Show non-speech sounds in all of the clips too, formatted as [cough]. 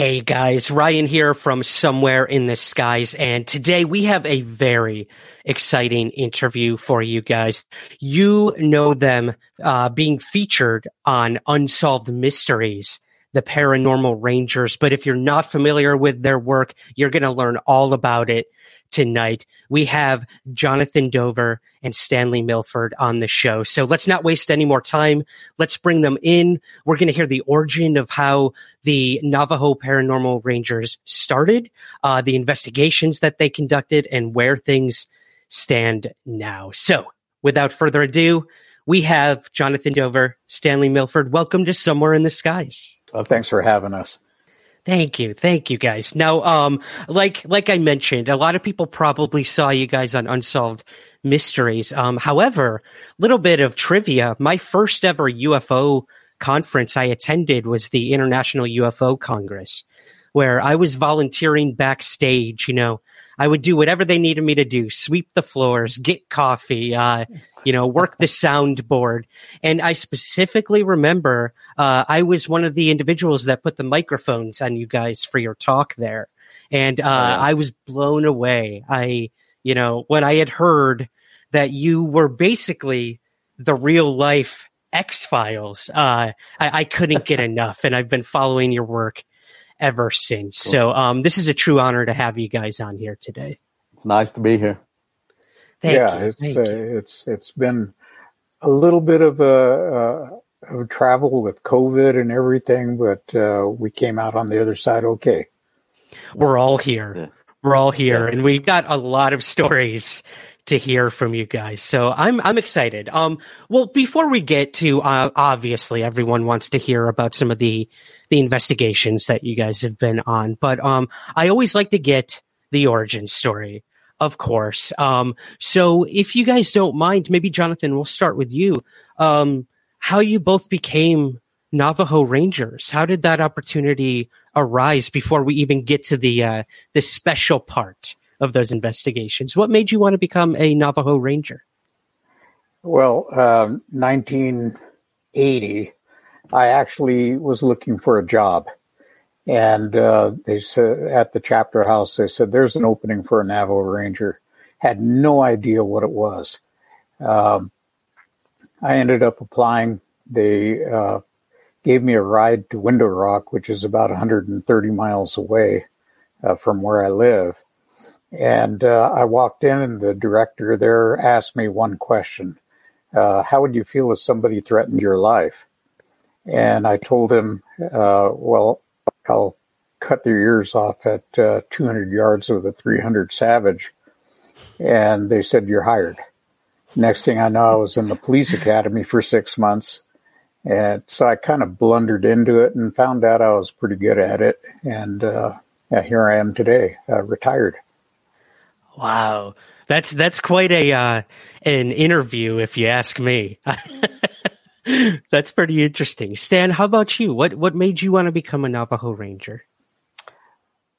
Hey guys, Ryan here from Somewhere in the Skies, and today we have a very exciting interview for you guys. You know them uh, being featured on Unsolved Mysteries, the Paranormal Rangers, but if you're not familiar with their work, you're going to learn all about it tonight. We have Jonathan Dover and Stanley Milford on the show. So let's not waste any more time. Let's bring them in. We're going to hear the origin of how the Navajo Paranormal Rangers started, uh, the investigations that they conducted, and where things stand now. So without further ado, we have Jonathan Dover, Stanley Milford. Welcome to Somewhere in the Skies. Well, thanks for having us. Thank you. Thank you guys. Now, um, like, like I mentioned, a lot of people probably saw you guys on Unsolved Mysteries. Um, however, little bit of trivia. My first ever UFO conference I attended was the International UFO Congress, where I was volunteering backstage, you know, I would do whatever they needed me to do, sweep the floors, get coffee, uh, you know, work the soundboard. And I specifically remember, uh, I was one of the individuals that put the microphones on you guys for your talk there. And, uh, I was blown away. I, you know, when I had heard that you were basically the real life X Files, uh, I, I couldn't get [laughs] enough. And I've been following your work ever since. So um, this is a true honor to have you guys on here today. It's nice to be here. Thank yeah, you. it's Thank uh, you. it's it's been a little bit of a, uh, of travel with COVID and everything, but uh, we came out on the other side okay. We're all here. Yeah. We're all here, and we've got a lot of stories to hear from you guys. So I'm I'm excited. Um, well, before we get to uh, obviously everyone wants to hear about some of the the investigations that you guys have been on, but um, I always like to get the origin story, of course. Um, so if you guys don't mind, maybe Jonathan, we'll start with you. Um, how you both became Navajo Rangers? How did that opportunity arise before we even get to the uh, the special part of those investigations? What made you want to become a Navajo Ranger? Well, um, 1980, I actually was looking for a job, and uh, they said at the chapter house they said there's an opening for a Navajo Ranger. Had no idea what it was. Um, I ended up applying. They uh, gave me a ride to Window Rock, which is about 130 miles away uh, from where I live. And uh, I walked in, and the director there asked me one question uh, How would you feel if somebody threatened your life? And I told him, uh, Well, I'll cut their ears off at uh, 200 yards with a 300 Savage. And they said, You're hired. Next thing I know, I was in the police academy for six months. And so I kind of blundered into it and found out I was pretty good at it. And uh, yeah, here I am today, uh, retired. Wow, that's that's quite a uh, an interview, if you ask me. [laughs] that's pretty interesting. Stan, how about you? What what made you want to become a Navajo Ranger?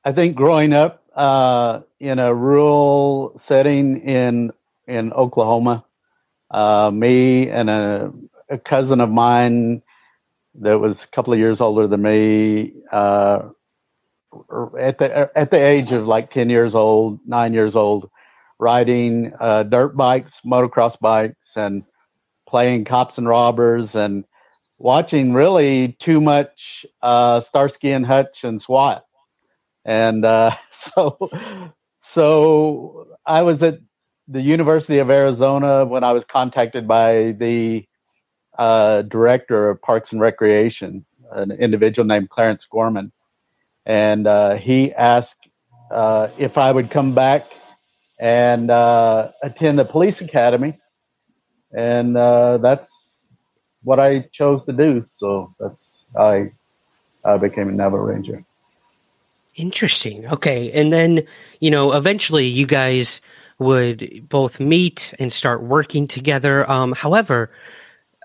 I think growing up uh, in a rural setting in in Oklahoma, uh, me and a, a cousin of mine that was a couple of years older than me, uh, at the at the age of like ten years old, nine years old, riding uh, dirt bikes, motocross bikes, and playing cops and robbers, and watching really too much uh, Starsky and Hutch and SWAT, and uh, [laughs] so so I was at the University of Arizona when I was contacted by the uh, director of Parks and Recreation, an individual named Clarence Gorman, and uh, he asked uh, if I would come back and uh, attend the police academy, and uh, that's what I chose to do. So that's I I became a Navajo Ranger. Interesting. Okay, and then you know eventually you guys would both meet and start working together. Um, however,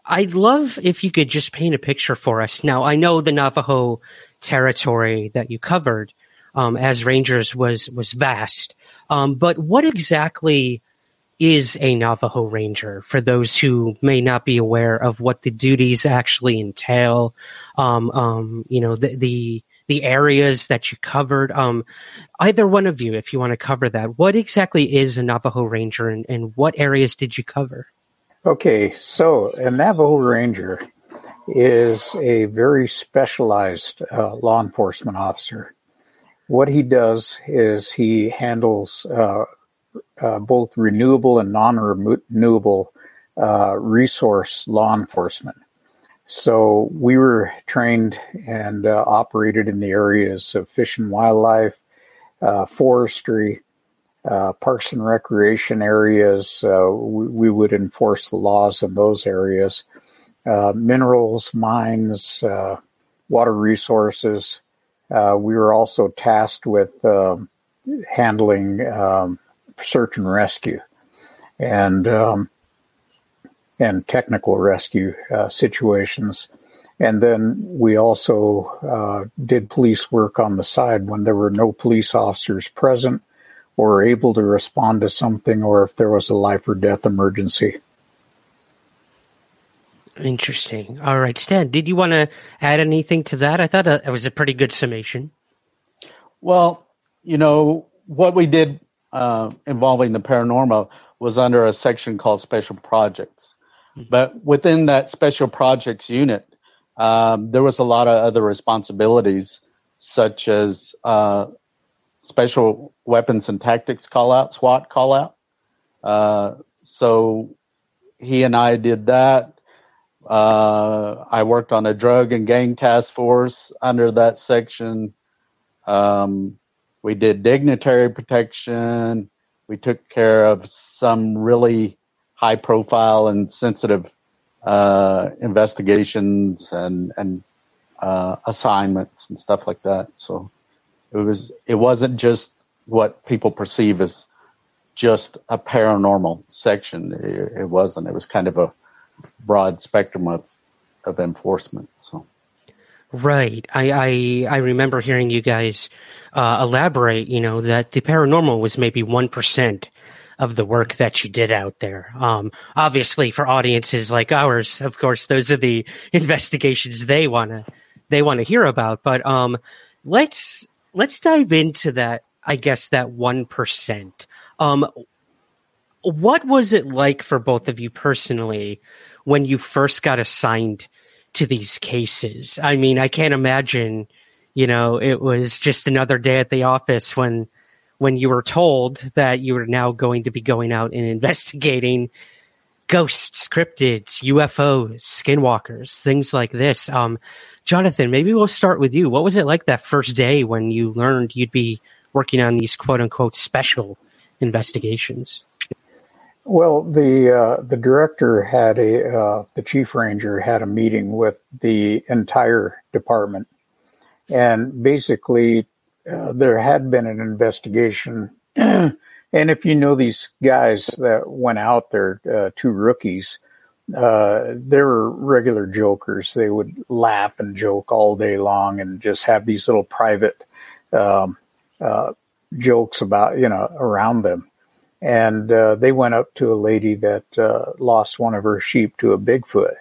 I'd love if you could just paint a picture for us. Now, I know the Navajo territory that you covered um, as rangers was was vast, um, but what exactly is a Navajo Ranger for those who may not be aware of what the duties actually entail? Um, um you know, the, the the areas that you covered. Um, either one of you, if you want to cover that, what exactly is a Navajo Ranger and, and what areas did you cover? Okay, so a Navajo Ranger is a very specialized uh, law enforcement officer. What he does is he handles uh, uh, both renewable and non renewable uh, resource law enforcement. So we were trained and uh, operated in the areas of fish and wildlife, uh, forestry, uh, parks and recreation areas. Uh, we, we, would enforce the laws in those areas. Uh, minerals, mines, uh, water resources. we were also tasked with um, handling um, search and rescue. And um, and technical rescue uh, situations. And then we also uh, did police work on the side when there were no police officers present or able to respond to something or if there was a life or death emergency. Interesting. All right, Stan, did you want to add anything to that? I thought that was a pretty good summation. Well, you know, what we did uh, involving the paranormal was under a section called special projects. But within that special projects unit, um, there was a lot of other responsibilities, such as uh, special weapons and tactics call out, SWAT call out. Uh, so he and I did that. Uh, I worked on a drug and gang task force under that section. Um, we did dignitary protection. We took care of some really high profile and sensitive uh, investigations and and uh, assignments and stuff like that. So it was it wasn't just what people perceive as just a paranormal section. It, it wasn't. It was kind of a broad spectrum of of enforcement. So. Right. I, I, I remember hearing you guys uh, elaborate. You know that the paranormal was maybe one percent of the work that you did out there. Um, obviously, for audiences like ours, of course, those are the [laughs] investigations they want to they want to hear about. But um, let's let's dive into that. I guess that one percent. Um, what was it like for both of you personally when you first got assigned to these cases? I mean, I can't imagine. You know, it was just another day at the office when when you were told that you were now going to be going out and investigating ghosts, cryptids, UFOs, skinwalkers, things like this. Um, Jonathan, maybe we'll start with you. What was it like that first day when you learned you'd be working on these quote unquote special investigations? Well, the uh, the director had a uh, the chief ranger had a meeting with the entire department, and basically uh, there had been an investigation. [clears throat] and if you know these guys that went out there, uh, two rookies, uh, they were regular jokers. They would laugh and joke all day long and just have these little private um, uh, jokes about, you know, around them. And uh, they went up to a lady that lost one of her sheep to a Bigfoot.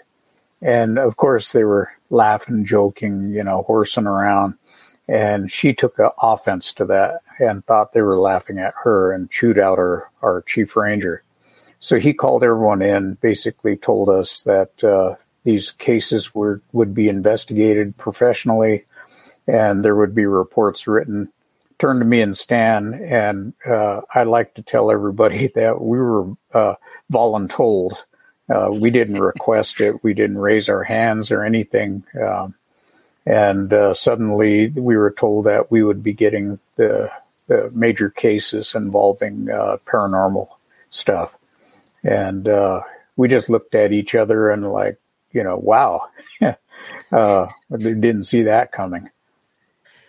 And of course, they were laughing, joking, you know, horsing around. And she took offense to that and thought they were laughing at her and chewed out our, our chief ranger. So he called everyone in, basically told us that uh, these cases were would be investigated professionally, and there would be reports written. Turned to me and Stan, and uh, I like to tell everybody [laughs] that we were uh, voluntold. Uh, we didn't request it. We didn't raise our hands or anything. Um, and uh, suddenly we were told that we would be getting the, the major cases involving uh, paranormal stuff. And uh, we just looked at each other and, like, you know, wow, [laughs] uh, didn't see that coming.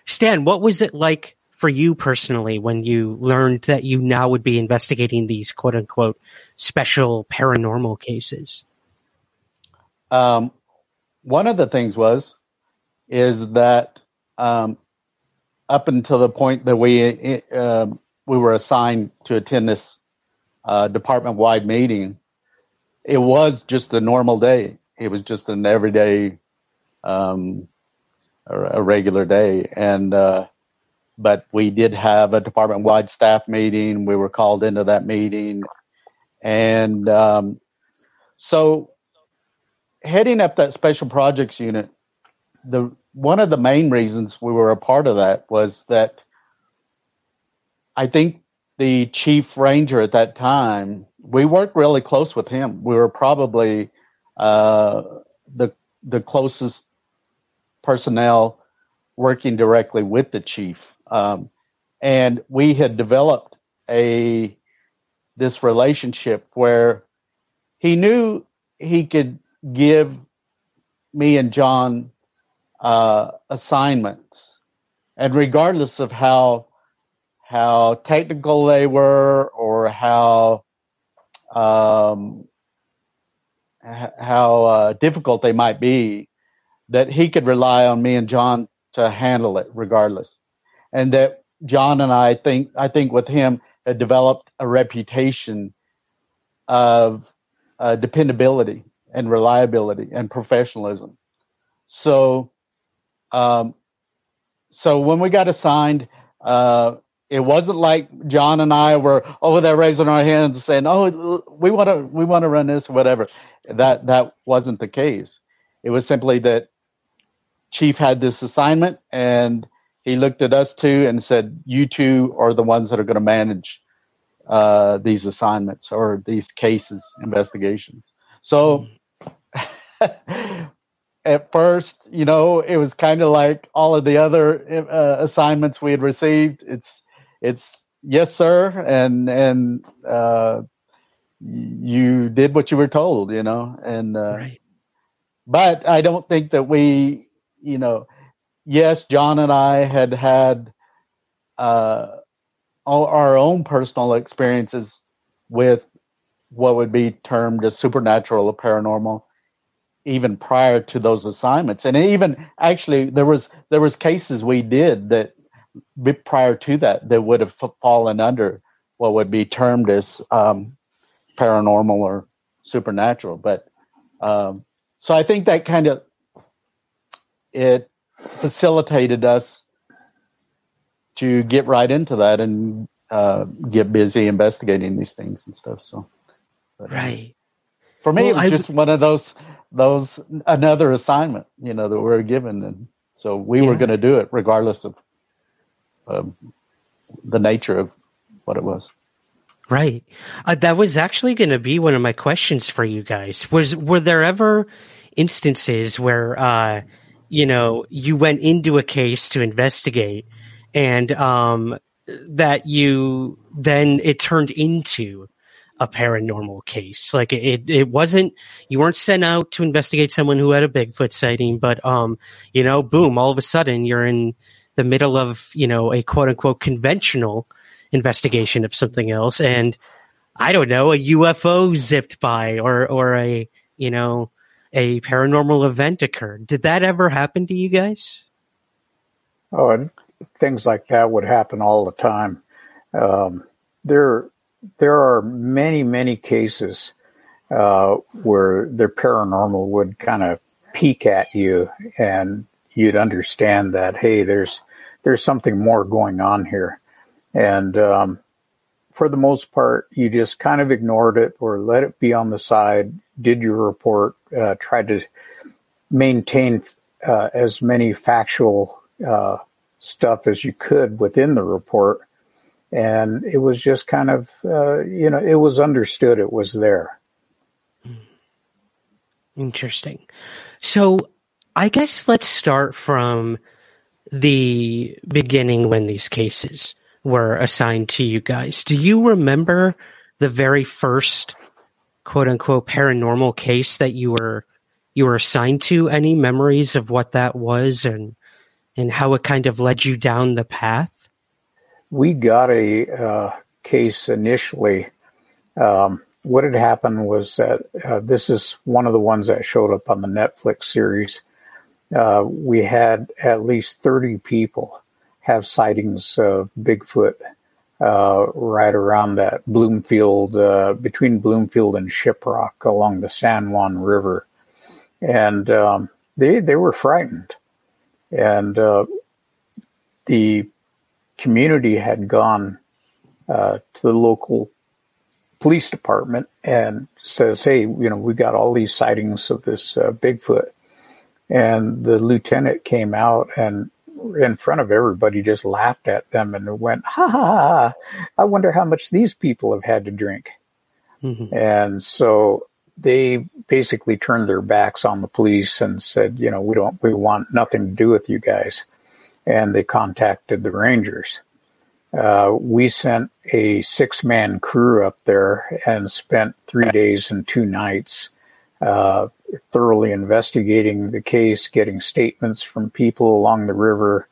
Stan, what was it like for you personally when you learned that you now would be investigating these quote unquote special paranormal cases? Um, one of the things was is that um, up until the point that we uh, we were assigned to attend this uh, department wide meeting, it was just a normal day. It was just an everyday, um, a, regular day, and uh, but we did have a department wide staff meeting. We were called into that meeting, and um, so heading up that special projects unit the one of the main reasons we were a part of that was that I think the chief ranger at that time we worked really close with him. We were probably uh, the the closest personnel working directly with the chief, um, and we had developed a this relationship where he knew he could give me and John uh, assignments, and regardless of how how technical they were or how um, how uh, difficult they might be, that he could rely on me and John to handle it regardless, and that John and I think I think with him had developed a reputation of uh, dependability and reliability and professionalism. So um, so when we got assigned, uh, it wasn't like John and I were over there raising our hands saying, "Oh, we want to, we want to run this, or whatever." That that wasn't the case. It was simply that Chief had this assignment, and he looked at us two and said, "You two are the ones that are going to manage uh, these assignments or these cases, investigations." So [laughs] at first, you know, it was kind of like all of the other uh, assignments we had received. It's it's yes, sir, and and uh, you did what you were told, you know, and uh, right. but I don't think that we, you know, yes, John and I had had uh, all our own personal experiences with what would be termed as supernatural or paranormal even prior to those assignments. And even actually there was there was cases we did that prior to that that would have fallen under what would be termed as um, paranormal or supernatural. But um, so i think that kind of it facilitated us to get right into that and uh, get busy investigating these things and stuff so but, right for me well, it was I just w- one of those those another assignment, you know, that we are given, and so we yeah. were going to do it regardless of um, the nature of what it was. Right. Uh, that was actually going to be one of my questions for you guys. Was were there ever instances where uh, you know you went into a case to investigate, and um, that you then it turned into a paranormal case. Like it, it wasn't, you weren't sent out to investigate someone who had a Bigfoot sighting, but, um, you know, boom, all of a sudden you're in the middle of, you know, a quote unquote conventional investigation of something else. And I don't know, a UFO zipped by or, or a, you know, a paranormal event occurred. Did that ever happen to you guys? Oh, and things like that would happen all the time. Um, there, there are many, many cases uh, where the paranormal would kind of peek at you, and you'd understand that hey, there's there's something more going on here, and um, for the most part, you just kind of ignored it or let it be on the side. Did your report, uh, tried to maintain uh, as many factual uh, stuff as you could within the report. And it was just kind of, uh, you know, it was understood it was there. Interesting. So I guess let's start from the beginning when these cases were assigned to you guys. Do you remember the very first quote unquote paranormal case that you were you were assigned to? Any memories of what that was and and how it kind of led you down the path? We got a uh, case initially. Um, what had happened was that uh, this is one of the ones that showed up on the Netflix series. Uh, we had at least 30 people have sightings of Bigfoot uh, right around that Bloomfield, uh, between Bloomfield and Shiprock along the San Juan River. And um, they, they were frightened. And uh, the community had gone uh, to the local police department and says, "Hey, you know, we got all these sightings of this uh, Bigfoot," and the lieutenant came out and in front of everybody just laughed at them and went, "Ha ha ha! I wonder how much these people have had to drink." Mm-hmm. And so they basically turned their backs on the police and said, "You know, we don't, we want nothing to do with you guys." And they contacted the Rangers uh, we sent a six man crew up there and spent three days and two nights uh, thoroughly investigating the case, getting statements from people along the river,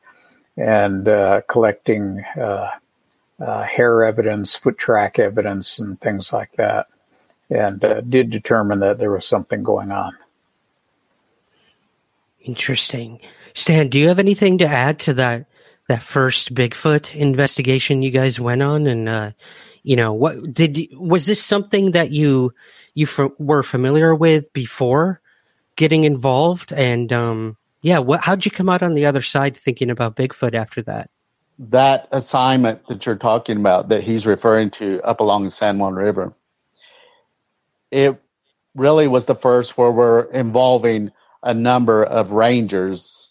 and uh, collecting uh, uh, hair evidence, foot track evidence, and things like that. And uh, did determine that there was something going on. Interesting. Stan, do you have anything to add to that that first Bigfoot investigation you guys went on, and uh, you know what did was this something that you you f- were familiar with before getting involved? And um, yeah, what how'd you come out on the other side thinking about Bigfoot after that? That assignment that you're talking about, that he's referring to up along the San Juan River, it really was the first where we're involving a number of rangers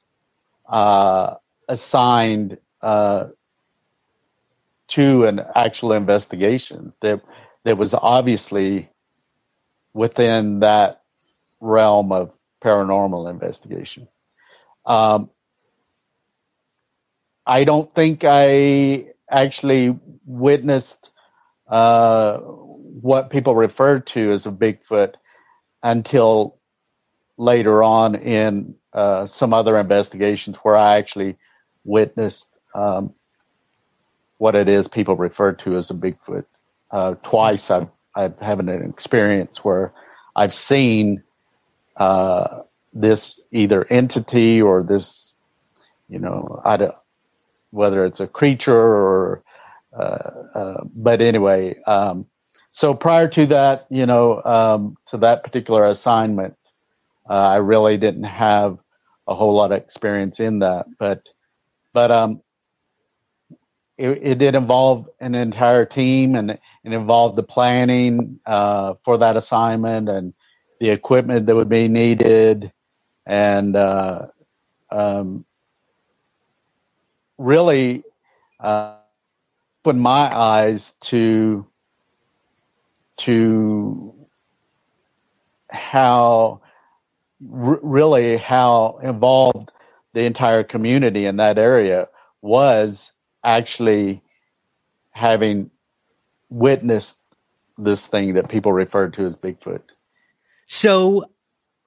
uh, assigned uh, to an actual investigation that that was obviously within that realm of paranormal investigation. Um, I don't think I actually witnessed uh, what people refer to as a Bigfoot until later on in uh, some other investigations where I actually witnessed um, what it is people refer to as a Bigfoot. Uh, twice I've, I've had an experience where I've seen uh, this either entity or this, you know, I don't, whether it's a creature or, uh, uh but anyway, um, so prior to that, you know, um, to that particular assignment, uh, I really didn't have a whole lot of experience in that, but but um, it, it did involve an entire team, and it involved the planning uh, for that assignment and the equipment that would be needed, and uh, um, really uh, opened my eyes to to how r- really how involved the entire community in that area was actually having witnessed this thing that people refer to as Bigfoot. So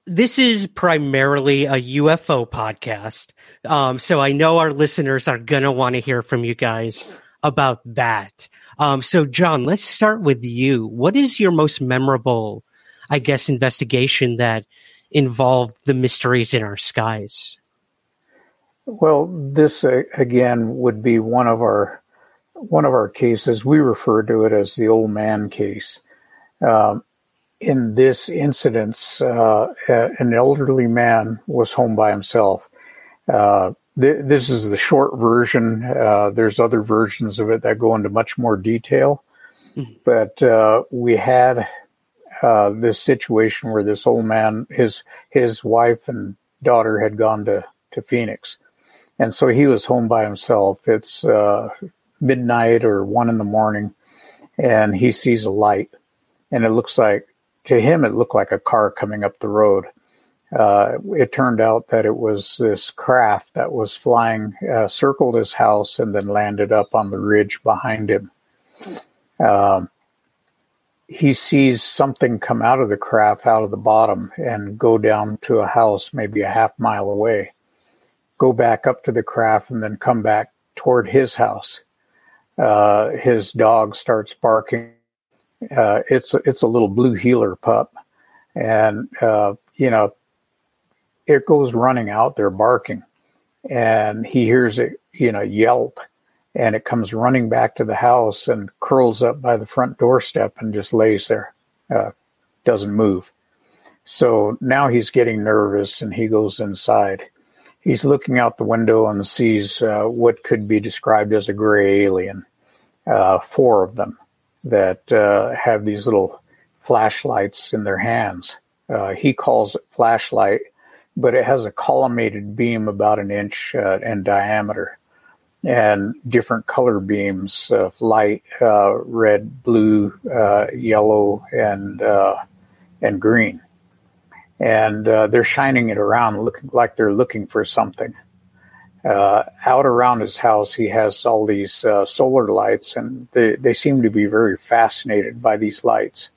this is primarily a UFO podcast. Um, so I know our listeners are going to want to hear from you guys about that. Um, so John, let's start with you. What is your most memorable, I guess, investigation that involved the mysteries in our skies? Well, this uh, again would be one of our one of our cases. We refer to it as the old man case. Um, in this incident, uh, an elderly man was home by himself. Uh, th- this is the short version. Uh, there's other versions of it that go into much more detail. Mm-hmm. But uh, we had uh, this situation where this old man, his his wife and daughter had gone to, to Phoenix. And so he was home by himself. It's uh, midnight or one in the morning, and he sees a light. And it looks like, to him, it looked like a car coming up the road. Uh, it turned out that it was this craft that was flying, uh, circled his house, and then landed up on the ridge behind him. Um, he sees something come out of the craft out of the bottom and go down to a house maybe a half mile away, go back up to the craft, and then come back toward his house. Uh, his dog starts barking. Uh, it's it's a little blue heeler pup, and uh, you know it goes running out there barking, and he hears it you know yelp, and it comes running back to the house and curls up by the front doorstep and just lays there, uh, doesn't move. So now he's getting nervous and he goes inside. He's looking out the window and sees uh, what could be described as a gray alien, uh, four of them that uh, have these little flashlights in their hands. Uh, he calls it flashlight, but it has a collimated beam about an inch uh, in diameter and different color beams of light, uh, red, blue, yellow, and and green, and uh, they're shining it around, looking like they're looking for something. Uh, out around his house, he has all these uh, solar lights, and they, they seem to be very fascinated by these lights.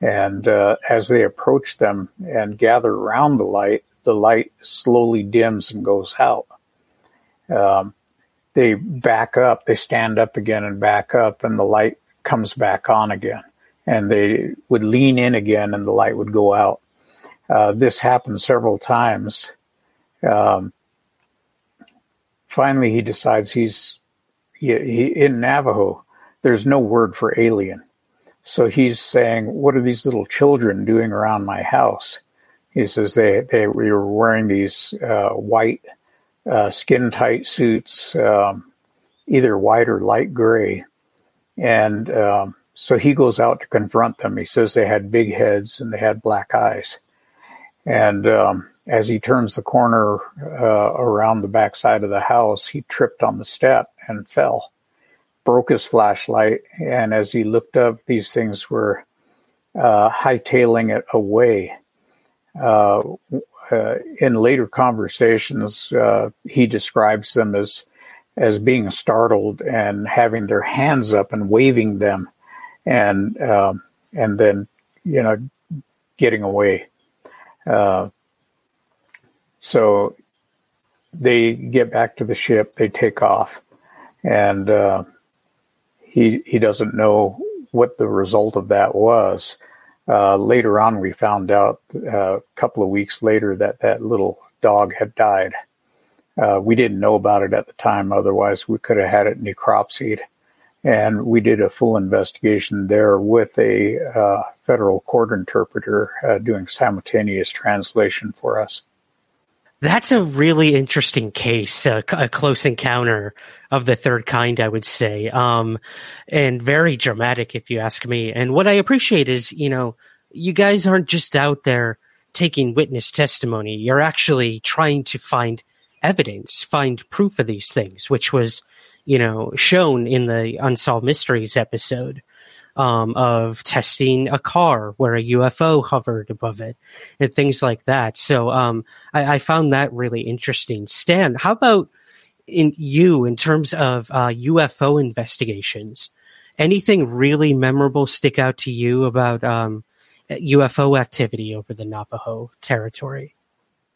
And as they approach them and gather around the light, the light slowly dims and goes out. Um, they back up, they stand up again and back up, and the light comes back on again. And they would lean in again, and the light would go out. Uh, this happened several times. Um, finally, he decides he's he, he, in Navajo. There's no word for alien, so he's saying, "What are these little children doing around my house?" He says they they were wearing these uh, white uh, skin tight suits, um, either white or light gray. And um, so he goes out to confront them. He says they had big heads and they had black eyes. And um, as he turns the corner uh, around the backside of the house, he tripped on the step and fell, broke his flashlight. And as he looked up, these things were uh, hightailing it away. Uh, uh, in later conversations, uh, he describes them as as being startled and having their hands up and waving them, and um, and then you know getting away. Uh, so they get back to the ship. They take off, and uh, he he doesn't know what the result of that was. Uh, later on, we found out uh, a couple of weeks later that that little dog had died. Uh, we didn't know about it at the time, otherwise, we could have had it necropsied. And we did a full investigation there with a federal court interpreter uh, doing simultaneous translation for us. That's a really interesting case, a, a, close encounter of the third kind, I would say, um, and very dramatic, if you ask me. And what I appreciate is, you know, you guys aren't just out there taking witness testimony. You're actually trying to find evidence, find proof of these things, which was, you know, shown in the Unsolved Mysteries episode um, of testing a car where a UFO hovered above it and things like that. So um, I, I, found that really interesting. Stan, how about in you in terms of uh, UFO investigations? Anything really memorable stick out to you about um, UFO activity over the Navajo territory?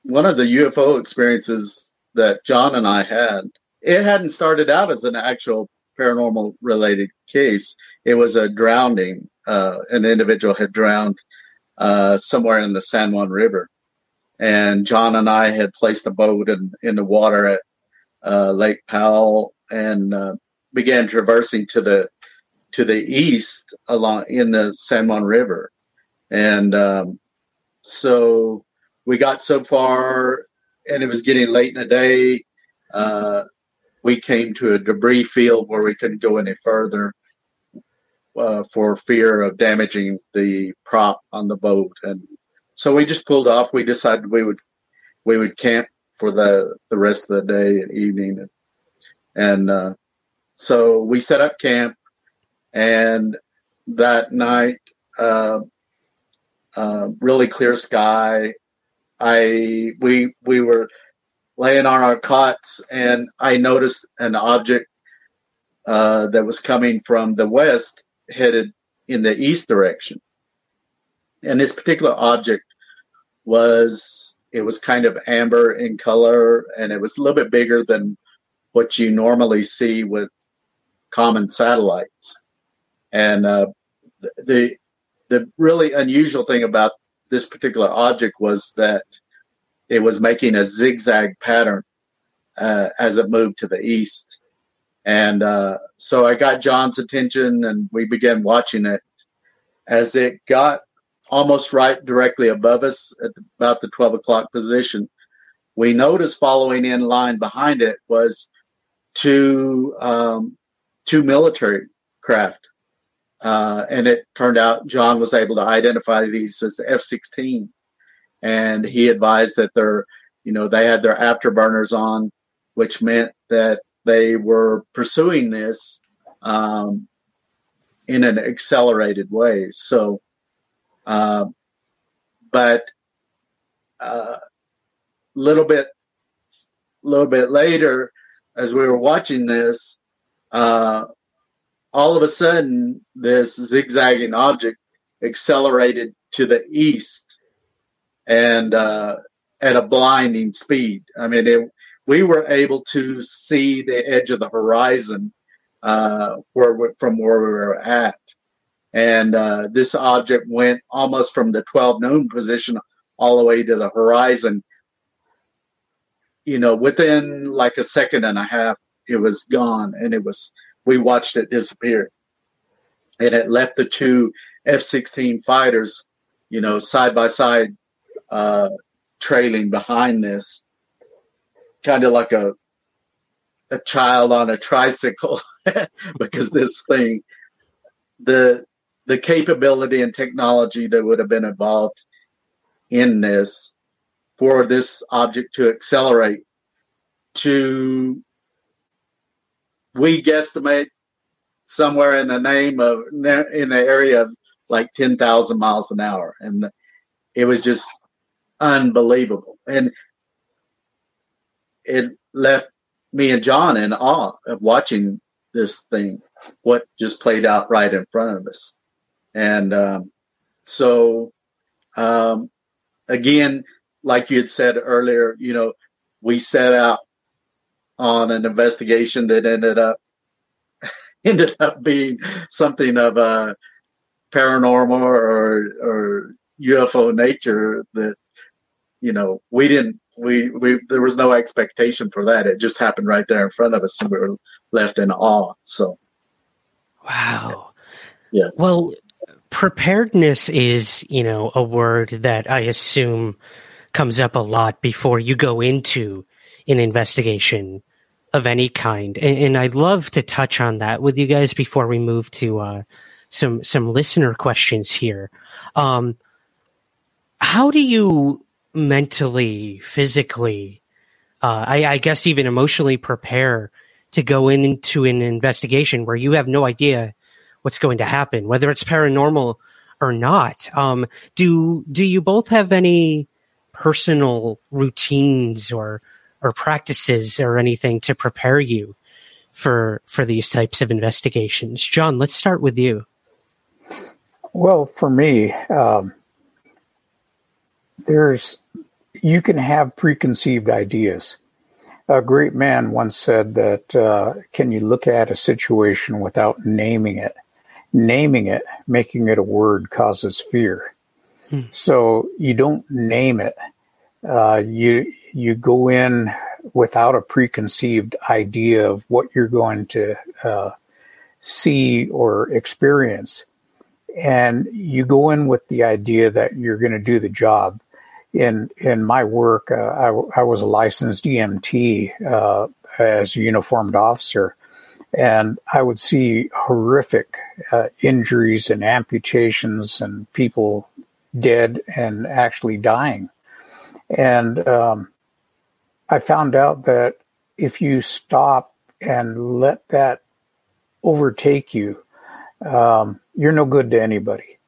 One of the UFO experiences that John and I had, it hadn't started out as an actual paranormal related case it was a drowning. Uh, an individual had drowned uh, somewhere in the San Juan River, and John and I had placed a boat in, in the water at uh, Lake Powell and uh, began traversing to the to the east along in the San Juan River, and um, so we got so far, and it was getting late in the day. Uh, we came to a debris field where we couldn't go any further uh, for fear of damaging the prop on the boat. And so we just pulled off. We decided we would we would camp for the the rest of the day and evening, and, and uh, so we set up camp, and that night, uh, uh, really clear sky. I we we were laying on our cots, and I noticed an object uh, that was coming from the west, headed in the east direction. And this particular object was it was kind of amber in color, and it was a little bit bigger than what you normally see with common satellites. And uh, the the really unusual thing about this particular object was that it was making a zigzag pattern uh, as it moved to the east. And uh, so I got John's attention and we began watching it. As it got almost right directly above us at the, about the 12 o'clock position, we noticed following in line behind it was two, um, two military craft. Uh, and it turned out John was able to identify these as F 16. And he advised that they're, you know, they had their afterburners on, which meant that they were pursuing this um, in an accelerated way. So, uh, but a uh, little bit, little bit later, as we were watching this, uh, all of a sudden, this zigzagging object accelerated to the east and uh, at a blinding speed. I mean, it, we were able to see the edge of the horizon uh, where from where we were at. And uh, this object went almost from the 12 noon position all the way to the horizon. You know, within like a second and a half, it was gone, and it was we watched it disappear, and it left the two F-16 fighters, you know, side by side, uh, trailing behind this kind of like a a child on a tricycle [laughs] because this thing the the capability and technology that would have been involved in this for this object to accelerate to we guesstimate somewhere in the name of in the area of like 10,000 miles an hour. And it was just unbelievable. And it left me and John in awe of watching this thing, what just played out right in front of us. And um, so, um, again, like you had said earlier, you know, we set out on an investigation that ended up [laughs] ended up being something of a paranormal or or UFO nature that you know we didn't we we there was no expectation for that. It just happened right there in front of us, and we were left in awe. So, wow, yeah. Well, preparedness is you know a word that I assume comes up a lot before you go into an investigation of any kind, and, and I'd love to touch on that with you guys before we move to uh, some some listener questions here. Um, how do you mentally, physically, uh, I, I, guess even emotionally prepare to go into an investigation where you have no idea what's going to happen, whether it's paranormal or not. Um, do do you both have any personal routines or or practices or anything to prepare you for for these types of investigations? John, let's start with you. Well, for me, um, there's you can have preconceived ideas. A great man once said that uh, can you look at a situation without naming it? Naming it, making it a word, causes fear. Hmm. So you don't name it. Uh, you you go in without a preconceived idea of what you're going to uh, see or experience, and you go in with the idea that you're going to do the job in in my work, uh, I, I, was a licensed EMT uh, as a uniformed officer, and I would see horrific uh, injuries and amputations and people dead and actually dying. And um, I found out that if you stop and let that overtake you, um, you're no good to anybody.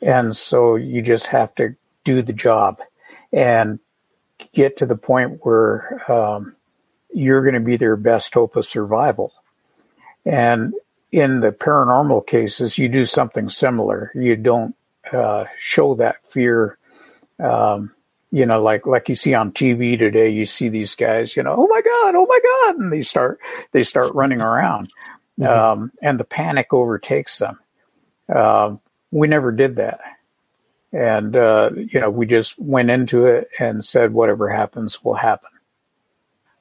And so you just have to do the job and get to the point where um, you're going to be their best hope of survival. And in the paranormal cases, you do something similar. You don't uh, show that fear. Um, you know, like like you see on TV today, you see these guys. You know, oh my god, oh my god, and they start they start running around, mm-hmm. um, and the panic overtakes them. Uh, we never did that, and uh, you know, we just went into it and said, whatever happens, will happen.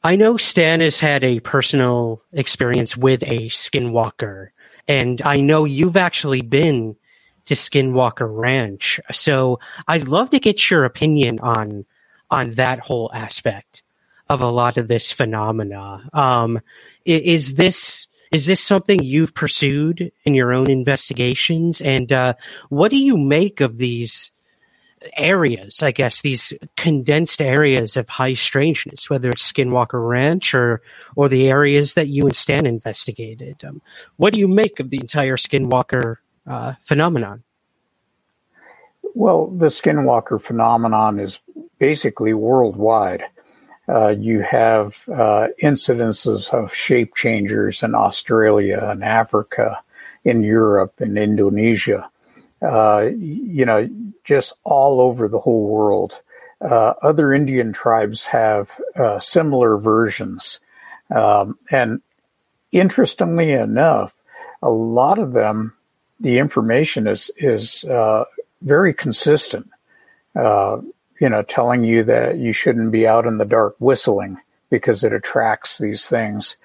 I know Stan has had a personal experience with a skinwalker, and I know you've actually been to Skinwalker Ranch. So I'd love to get your opinion on on that whole aspect of a lot of this phenomena. Um, is this is this something you've pursued in your own investigations? And uh, what do you make of these areas, I guess, these condensed areas of high strangeness, whether it's Skinwalker Ranch or or the areas that you and Stan investigated. Um, what do you make of the entire Skinwalker uh, phenomenon? Well, the Skinwalker phenomenon is basically worldwide. Uh, you have uh, incidences of shape changers in Australia and Africa, in Europe and Indonesia uh, you know, just all over the whole world. Uh, other Indian tribes have uh, similar versions. Um, and interestingly enough, a lot of them, the information is, is very consistent. You know, telling you that you shouldn't be out in the dark whistling because it attracts these things.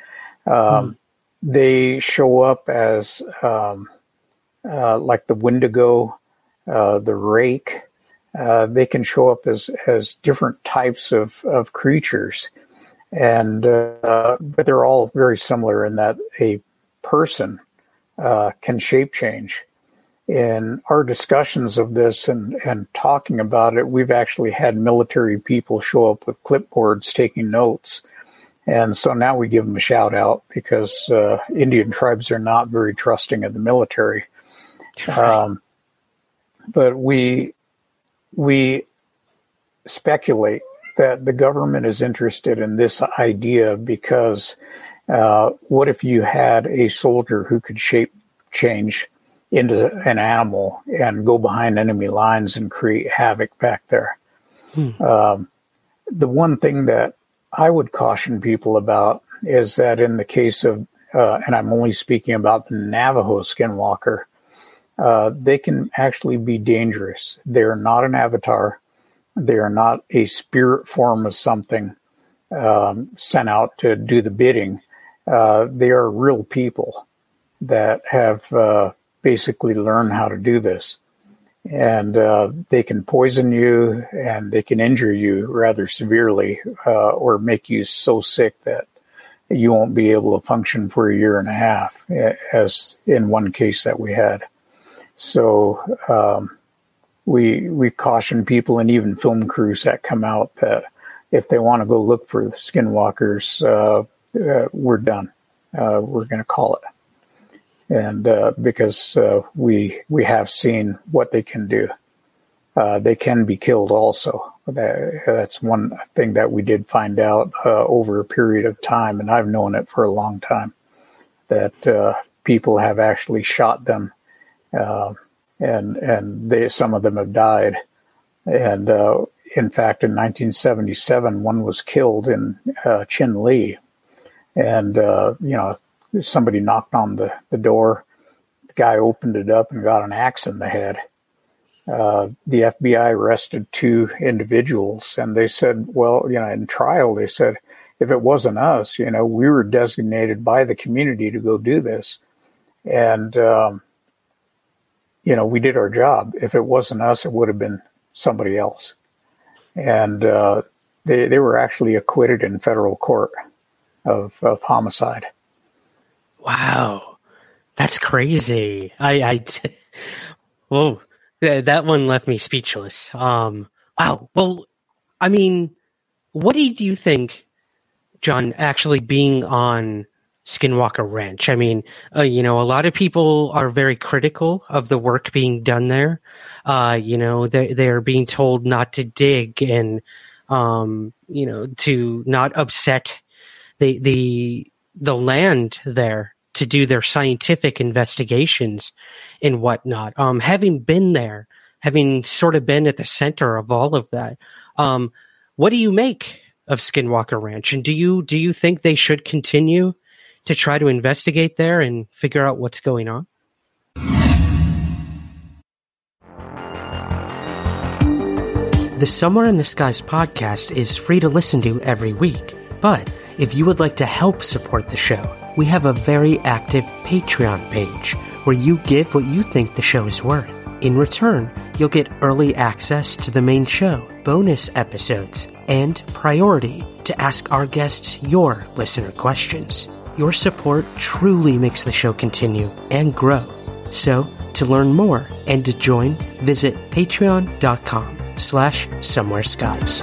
Um, mm. They show up as um, uh, like the Wendigo, uh, the Rake. Uh, they can show up as as different types of of creatures, and uh, but they're all very similar in that a person uh, can shape change. In our discussions of this and, and talking about it, we've actually had military people show up with clipboards taking notes. And so now we give them a shout out because uh, Indian tribes are not very trusting of the military. Um, but we we speculate that the government is interested in this idea because uh, what if you had a soldier who could shape change into an animal and go behind enemy lines and create havoc back there? Hmm. Um, the one thing that I would caution people about is that in the case of, uh, and I'm only speaking about the Navajo skinwalker, uh, they can actually be dangerous. They are not an avatar. They are not a spirit form of something um, sent out to do the bidding. Uh, they are real people that have uh, basically learn how to do this. And uh, they can poison you and they can injure you rather severely uh, or make you so sick that you won't be able to function for a year and a half, as in one case that we had. So um, we we caution people and even film crews that come out that if they want to go look for skinwalkers, uh, uh, we're done. Uh, we're going to call it, and uh, because uh, we we have seen what they can do. Uh, they can be killed also. That, that's one thing that we did find out over a period of time, and I've known it for a long time that people have actually shot them uh, and and they some of them have died. And uh, in fact, in 1977, one was killed in uh, Chinle, and uh, you know somebody knocked on the, the door. The guy opened it up and got an axe in the head. Uh, the FBI arrested two individuals, and they said, "Well, you know, in trial, they said." If it wasn't us, you know, we were designated by the community to go do this, and um, you know, we did our job. If it wasn't us, it would have been somebody else. And uh, they they were actually acquitted in federal court of of homicide. Wow, that's crazy. I, I [laughs] whoa, that one left me speechless. Um, wow. Well, I mean, what do you think John, actually being on Skinwalker Ranch. I mean, uh, you know, a lot of people are very critical of the work being done there. Uh, you know, they they're being told not to dig and, um, you know, to not upset the the the land there to do their scientific investigations and whatnot. Um, having been there, having sort of been at the center of all of that, um, what do you make of Skinwalker Ranch? And do you do you think they should continue to try to investigate there and figure out what's going on? The Somewhere in the Skies podcast is free to listen to every week. But if you would like to help support the show, we have a very active Patreon page where you give what you think the show is worth. In return, you'll get early access to the main show, bonus episodes, and priority to ask our guests your listener questions. Your support truly makes the show continue and grow. So, to learn more and to join, visit patreon.com slash somewhere skies.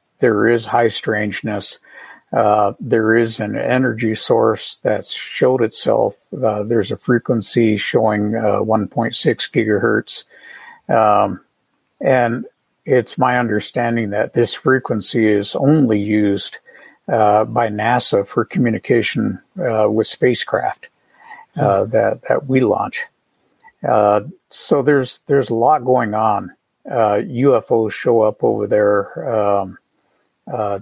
there is high strangeness. Uh, there is an energy source that's showed itself. Uh, there's a frequency showing uh, 1.6 gigahertz. Um, and it's my understanding that this frequency is only used uh, by NASA for communication uh, with spacecraft uh, hmm. that, that we launch. so there's there's a lot going on. UFOs show up over there. Um, uh,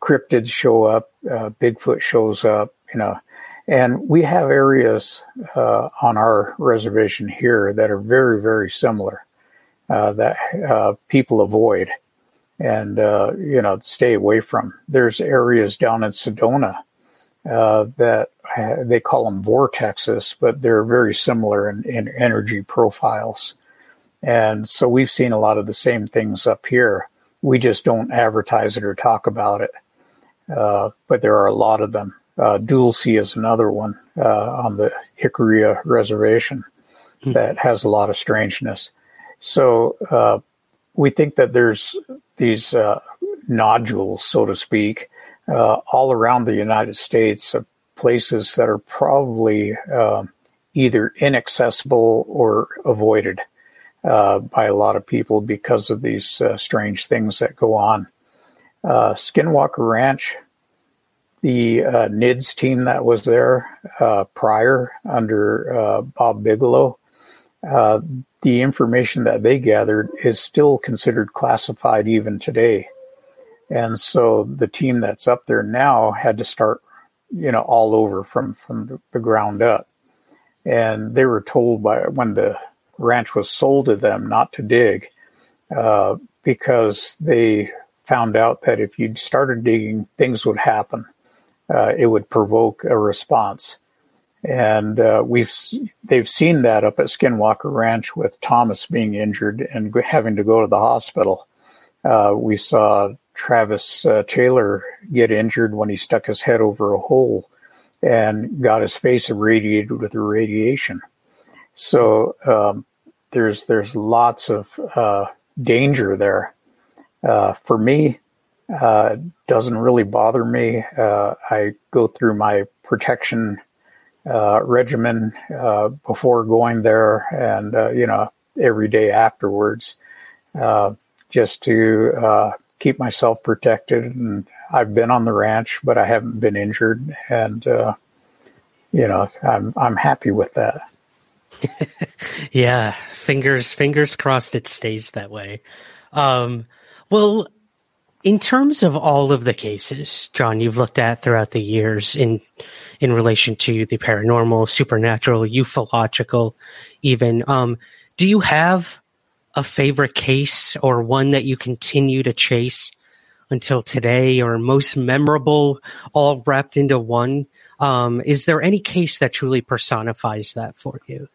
cryptids show up, uh, Bigfoot shows up, you know, and we have areas uh, on our reservation here that are very, very similar uh, that uh, people avoid and uh, you know stay away from. There's areas down in Sedona that they call them vortexes, but they're very similar in, in energy profiles. And so we've seen a lot of the same things up here we just don't advertise it or talk about it. Uh, but there are a lot of them. Uh, Dulce is another one uh, on the Jicarilla Reservation mm-hmm. that has a lot of strangeness. So uh, we think that there's these uh, nodules, so to speak, uh, all around the United States of places that are probably um, either inaccessible or avoided uh, by a lot of people because of these uh, strange things that go on. Uh, Skinwalker Ranch, the uh, NIDS team that was there uh, prior under Bob Bigelow, the information that they gathered is still considered classified even today. And so the team that's up there now had to start, you know, all over from, from the ground up. and they were told by when the ranch was sold to them not to dig uh, because they found out that if you started digging, things would happen. Uh, it would provoke a response, and uh, we've they've seen that up at Skinwalker Ranch with Thomas being injured and having to go to the hospital. Uh, we saw Travis uh, Taylor get injured when he stuck his head over a hole and got his face irradiated with radiation. So um, there's there's lots of uh, danger there. Uh, for me, uh, doesn't really bother me. Uh, I go through my protection uh, regimen uh, before going there, and you know every day afterwards, just to keep myself protected. And I've been on the ranch, but I haven't been injured, and you know I'm I'm happy with that. [laughs] yeah, fingers fingers crossed it stays that way. Um, well, in terms of all of the cases, John, you've looked at throughout the years in in relation to the paranormal, supernatural, ufological, even, um, do you have a favorite case or one that you continue to chase until today, or most memorable, all wrapped into one? Um, is there any case that truly personifies that for you?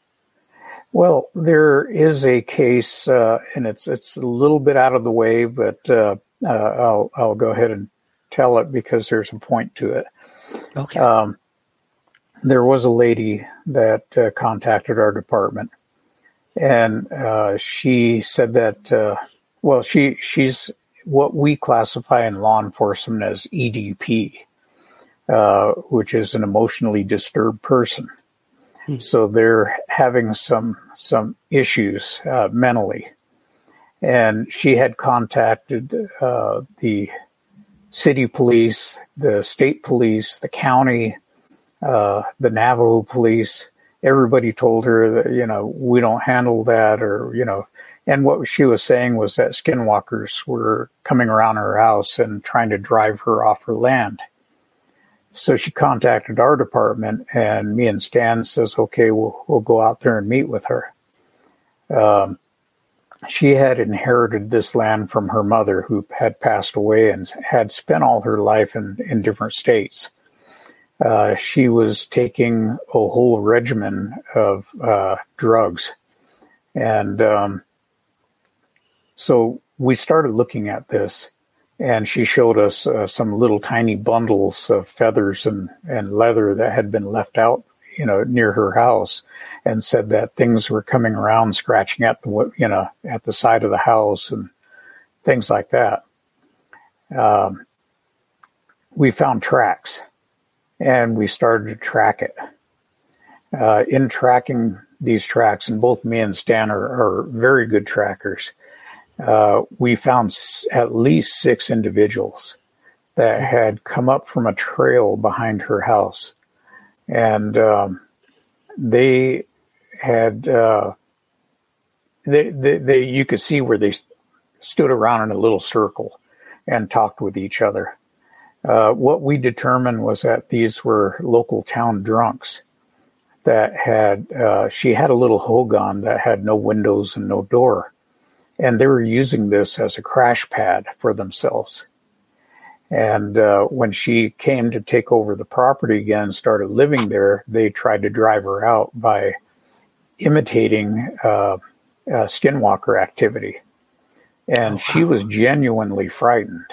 Well, there is a case, uh, and it's it's a little bit out of the way, but uh, uh, I'll I'll go ahead and tell it because there's a point to it. Okay. Um, there was a lady that uh, contacted our department, and uh, she said that uh, well, she she's what we classify in law enforcement as EDP, which is an emotionally disturbed person so they're having some some issues uh, mentally. And she had contacted uh, the city police, the state police, the county, uh, the Navajo police. Everybody told her that you know we don't handle that, or you know. And what she was saying was that skinwalkers were coming around her house and trying to drive her off her land. So she contacted our department, and me and Stan says, "Okay, we'll we'll go out there and meet with her." Um, she had inherited this land from her mother, who had passed away and had spent all her life in in different states. Uh, she was taking a whole regimen of uh, drugs, and um, so we started looking at this and she showed us uh, some little tiny bundles of feathers and, and leather that had been left out, you know, near her house, and said that things were coming around, scratching at the, you know, at the side of the house and things like that. Um, we found tracks, and we started to track it. Uh, in tracking these tracks, and both me and Stan are, are very good trackers uh, we found at least six individuals that had come up from a trail behind her house. And um, they had, uh, they, they, they, you could see where they stood around in a little circle and talked with each other. Uh, what we determined was that these were local town drunks that had, uh, she had a little hogan that had no windows and no door and they were using this as a crash pad for themselves. And uh, when she came to take over the property again and started living there, they tried to drive her out by imitating uh, uh, skinwalker activity. And oh, she was genuinely frightened.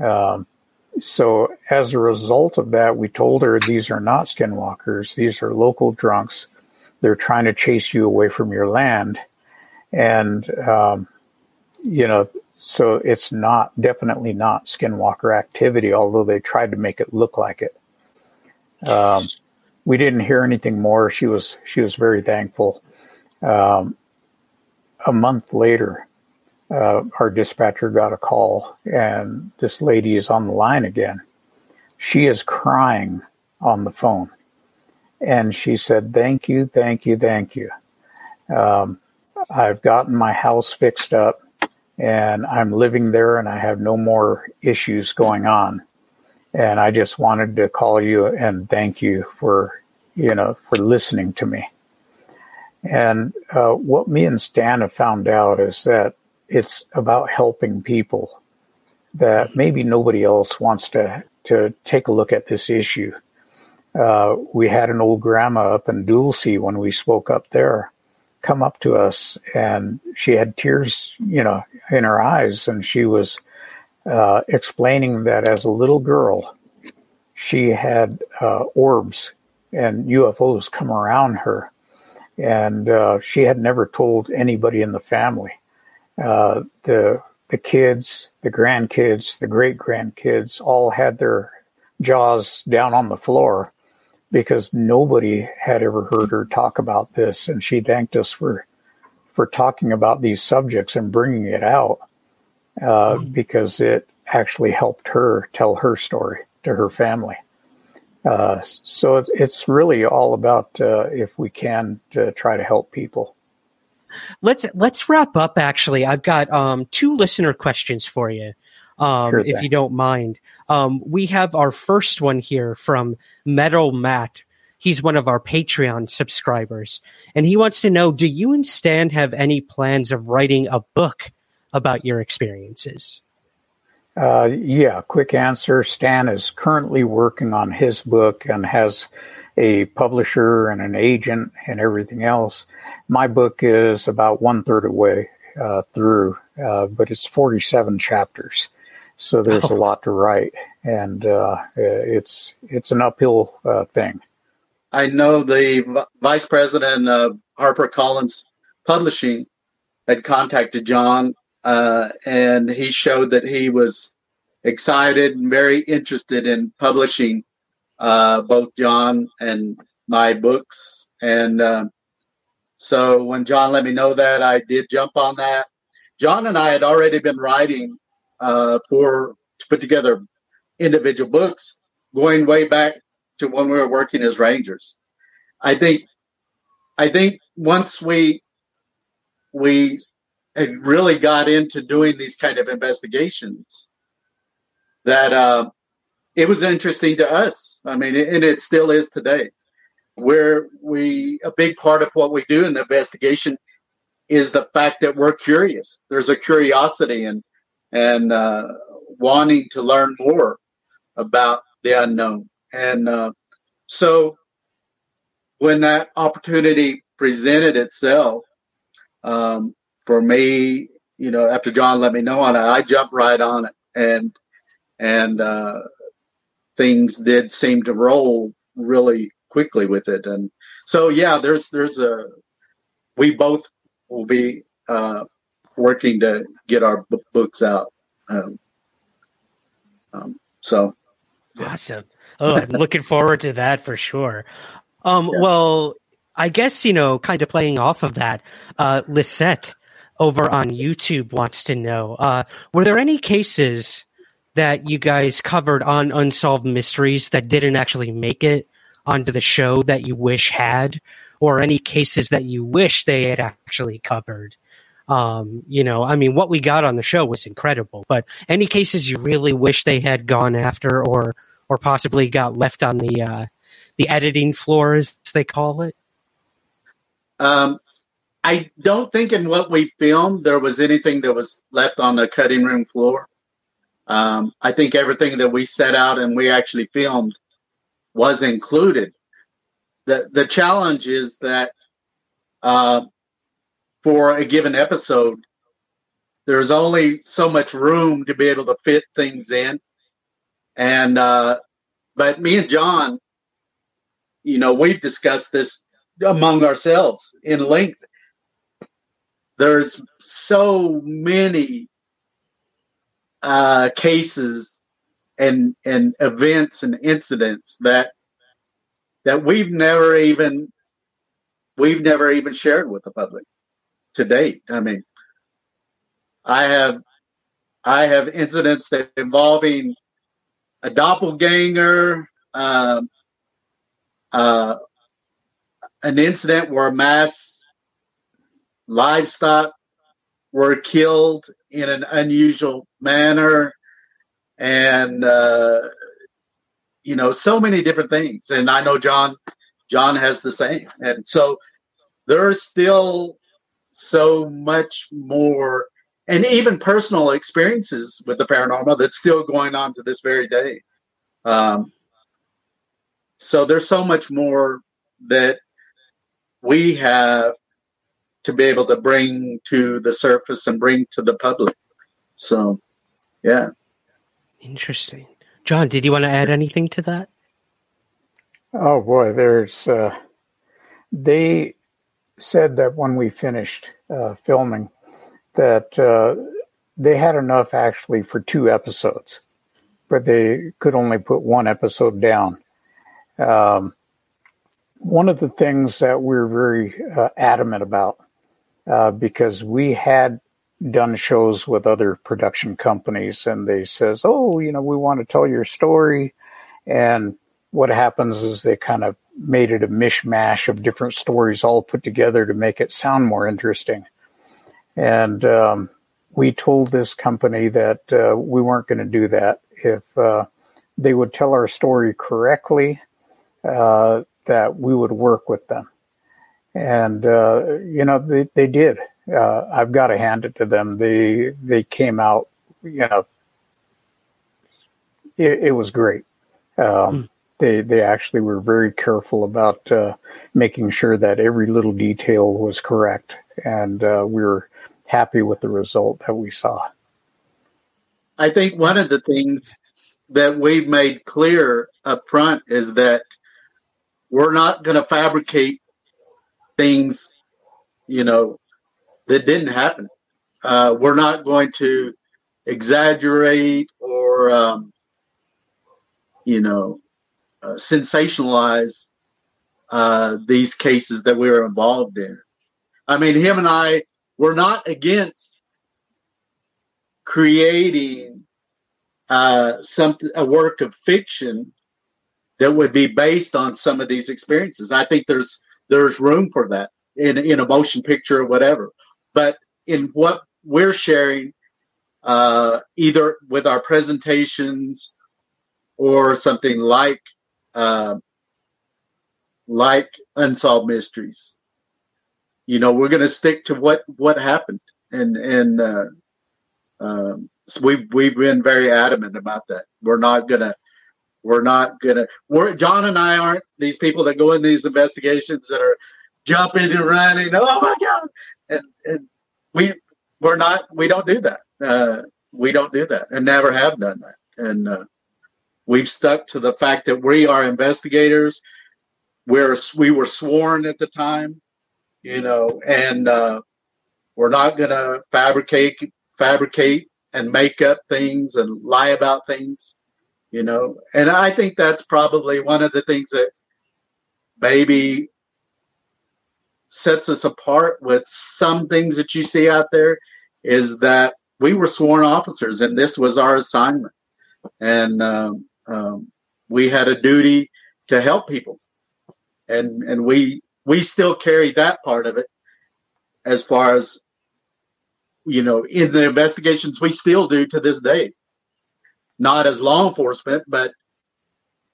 Um, so, as a result of that, we told her these are not skinwalkers, these are local drunks. They're trying to chase you away from your land and um, you know, so it's not definitely not skinwalker activity, although they tried to make it look like it. Um, we didn't hear anything more. She was she was very thankful. Um, a month later, uh, our dispatcher got a call, and this lady is on the line again. She is crying on the phone, and she said, "Thank you, thank you, thank you." Um, I've gotten my house fixed up and I'm living there and I have no more issues going on. And I just wanted to call you and thank you for you know, for listening to me. And uh, what me and Stan have found out is that it's about helping people. That maybe nobody else wants to to take a look at this issue. Uh, we had an old grandma up in Dulce when we spoke up there come up to us, and she had tears, you know, in her eyes, and she was uh, explaining that as a little girl, she had uh, orbs and UFOs come around her, and uh, she had never told anybody in the family. Uh, the the kids, the grandkids, the great grandkids all had their jaws down on the floor because nobody had ever heard her talk about this, and she thanked us for for talking about these subjects and bringing it out uh, mm-hmm. because it actually helped her tell her story to her family. Uh, so it's, it's really all about uh, if we can to try to help people. Let's let's wrap up. Actually, I've got um, two listener questions for you, um, sure if you don't mind. Um, we have our first one here from Metal Matt. He's one of our Patreon subscribers, and he wants to know: Do you and Stan have any plans of writing a book about your experiences? Uh, yeah, quick answer. Stan is currently working on his book and has a publisher and an agent and everything else. My book is about one third away uh, through, uh, but it's 47 chapters. So [laughs] there's a lot to write, and uh, it's it's an uphill uh, thing. I know the v- vice president of HarperCollins Publishing had contacted John uh, and he showed that he was excited and very interested in publishing uh, both John and my books. And uh, so when John let me know that, I did jump on that. John and I had already been writing uh, for to put together individual books, going way back to when we were working as rangers. I think, I think once we we had really got into doing these kind of investigations that uh, it was interesting to us. I mean, and it still is today. Where we a big part of what we do in the investigation is the fact that we're curious. There's a curiosity and and uh, wanting to learn more about the unknown. And uh, so when that opportunity presented itself, um, for me, you know, after John let me know on it, I jumped right on it, and and uh, things did seem to roll really quickly with it. And so, yeah, there's there's a we both will be uh, working to get our b- books out. Um, um, so yeah. awesome! Oh, I'm looking forward to that for sure. Um, yeah. Well, I guess you know, kind of playing off of that, uh, Lisette over on YouTube wants to know uh, Were there any cases that you guys covered on Unsolved Mysteries that didn't actually make it onto the show that you wish had? Or any cases that you wish they had actually covered? Um, you know, I mean, what we got on the show was incredible, but any cases you really wish they had gone after or or possibly got left on the uh, the editing floor, as they call it? Um, I don't think in what we filmed there was anything that was left on the cutting room floor. Um, I think everything that we set out and we actually filmed was included. the The challenge is that uh, for a given episode, there's only so much room to be able to fit things in, and uh, but me and John, you know, we've discussed this among ourselves in length. There's so many uh, cases and and events and incidents that that we've never even we've never even shared with the public to date. I mean, I have I have incidents that involving a doppelganger, um, uh, an incident where mass livestock were killed in an unusual manner and uh, you know so many different things and i know john John has the same. And so there's still so much more and even personal experiences with the paranormal that's still going on to this very day. Um, so there's so much more that we have to be able to bring to the surface and bring to the public. So, yeah. Interesting. John, did you want to add anything to that? Oh boy, there's. Uh, they said that when we finished uh, filming, that uh, they had enough actually for two episodes, but they could only put one episode down. Um, one of the things that we're very uh, adamant about, uh, because we had done shows with other production companies, and they says, "Oh, you know, we want to tell your story," and what happens is they kind of made it a mishmash of different stories all put together to make it sound more interesting. And um, we told this company that uh, we weren't going to do that. If uh, they would tell our story correctly, uh, that we would work with them. And, uh, you know, they, they did. Uh, I've got to hand it to them. They, they came out, you know, it, it was great. Um, mm they they actually were very careful about uh, making sure that every little detail was correct, and uh, we were happy with the result that we saw. I think one of the things that we've made clear up front is that we're not going to fabricate things, you know, that didn't happen. Uh, we're not going to exaggerate or, um, you know, sensationalize uh, these cases that we were involved in. I mean, him and I were not against creating uh, something, a work of fiction that would be based on some of these experiences. I think there's there's room for that in in a motion picture or whatever. But in what we're sharing, uh, either with our presentations or something like uh, like unsolved mysteries. You know, we're going to stick to what what happened, and and uh, um, so we've we've been very adamant about that. We're not gonna we're not gonna we're John and I aren't these people that go in these investigations that are jumping and running. Oh my god! And and we we're not we don't do that. Uh, we don't do that, and never have done that. And uh, We've stuck to the fact that we are investigators. We're we were sworn at the time, you know, and uh, we're not going to fabricate fabricate and make up things and lie about things, you know. And I think that's probably one of the things that maybe sets us apart with some things that you see out there is that we were sworn officers and this was our assignment. And um, um, we had a duty to help people, and and we we still carry that part of it as far as you know in the investigations we still do to this day. Not as law enforcement, but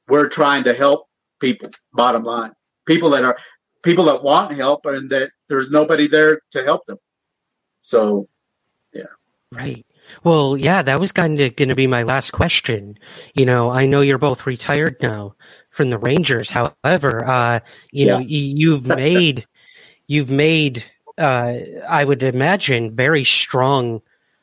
we're trying to help people. Bottom line, people that are people that want help and that there's nobody there to help them. So, yeah. Right. Well, yeah, that was kind of going to be my last question. You know, I know you're both retired now from the Rangers. However, uh, you yeah. know, you've [laughs] made, you've made, uh, I would imagine, very strong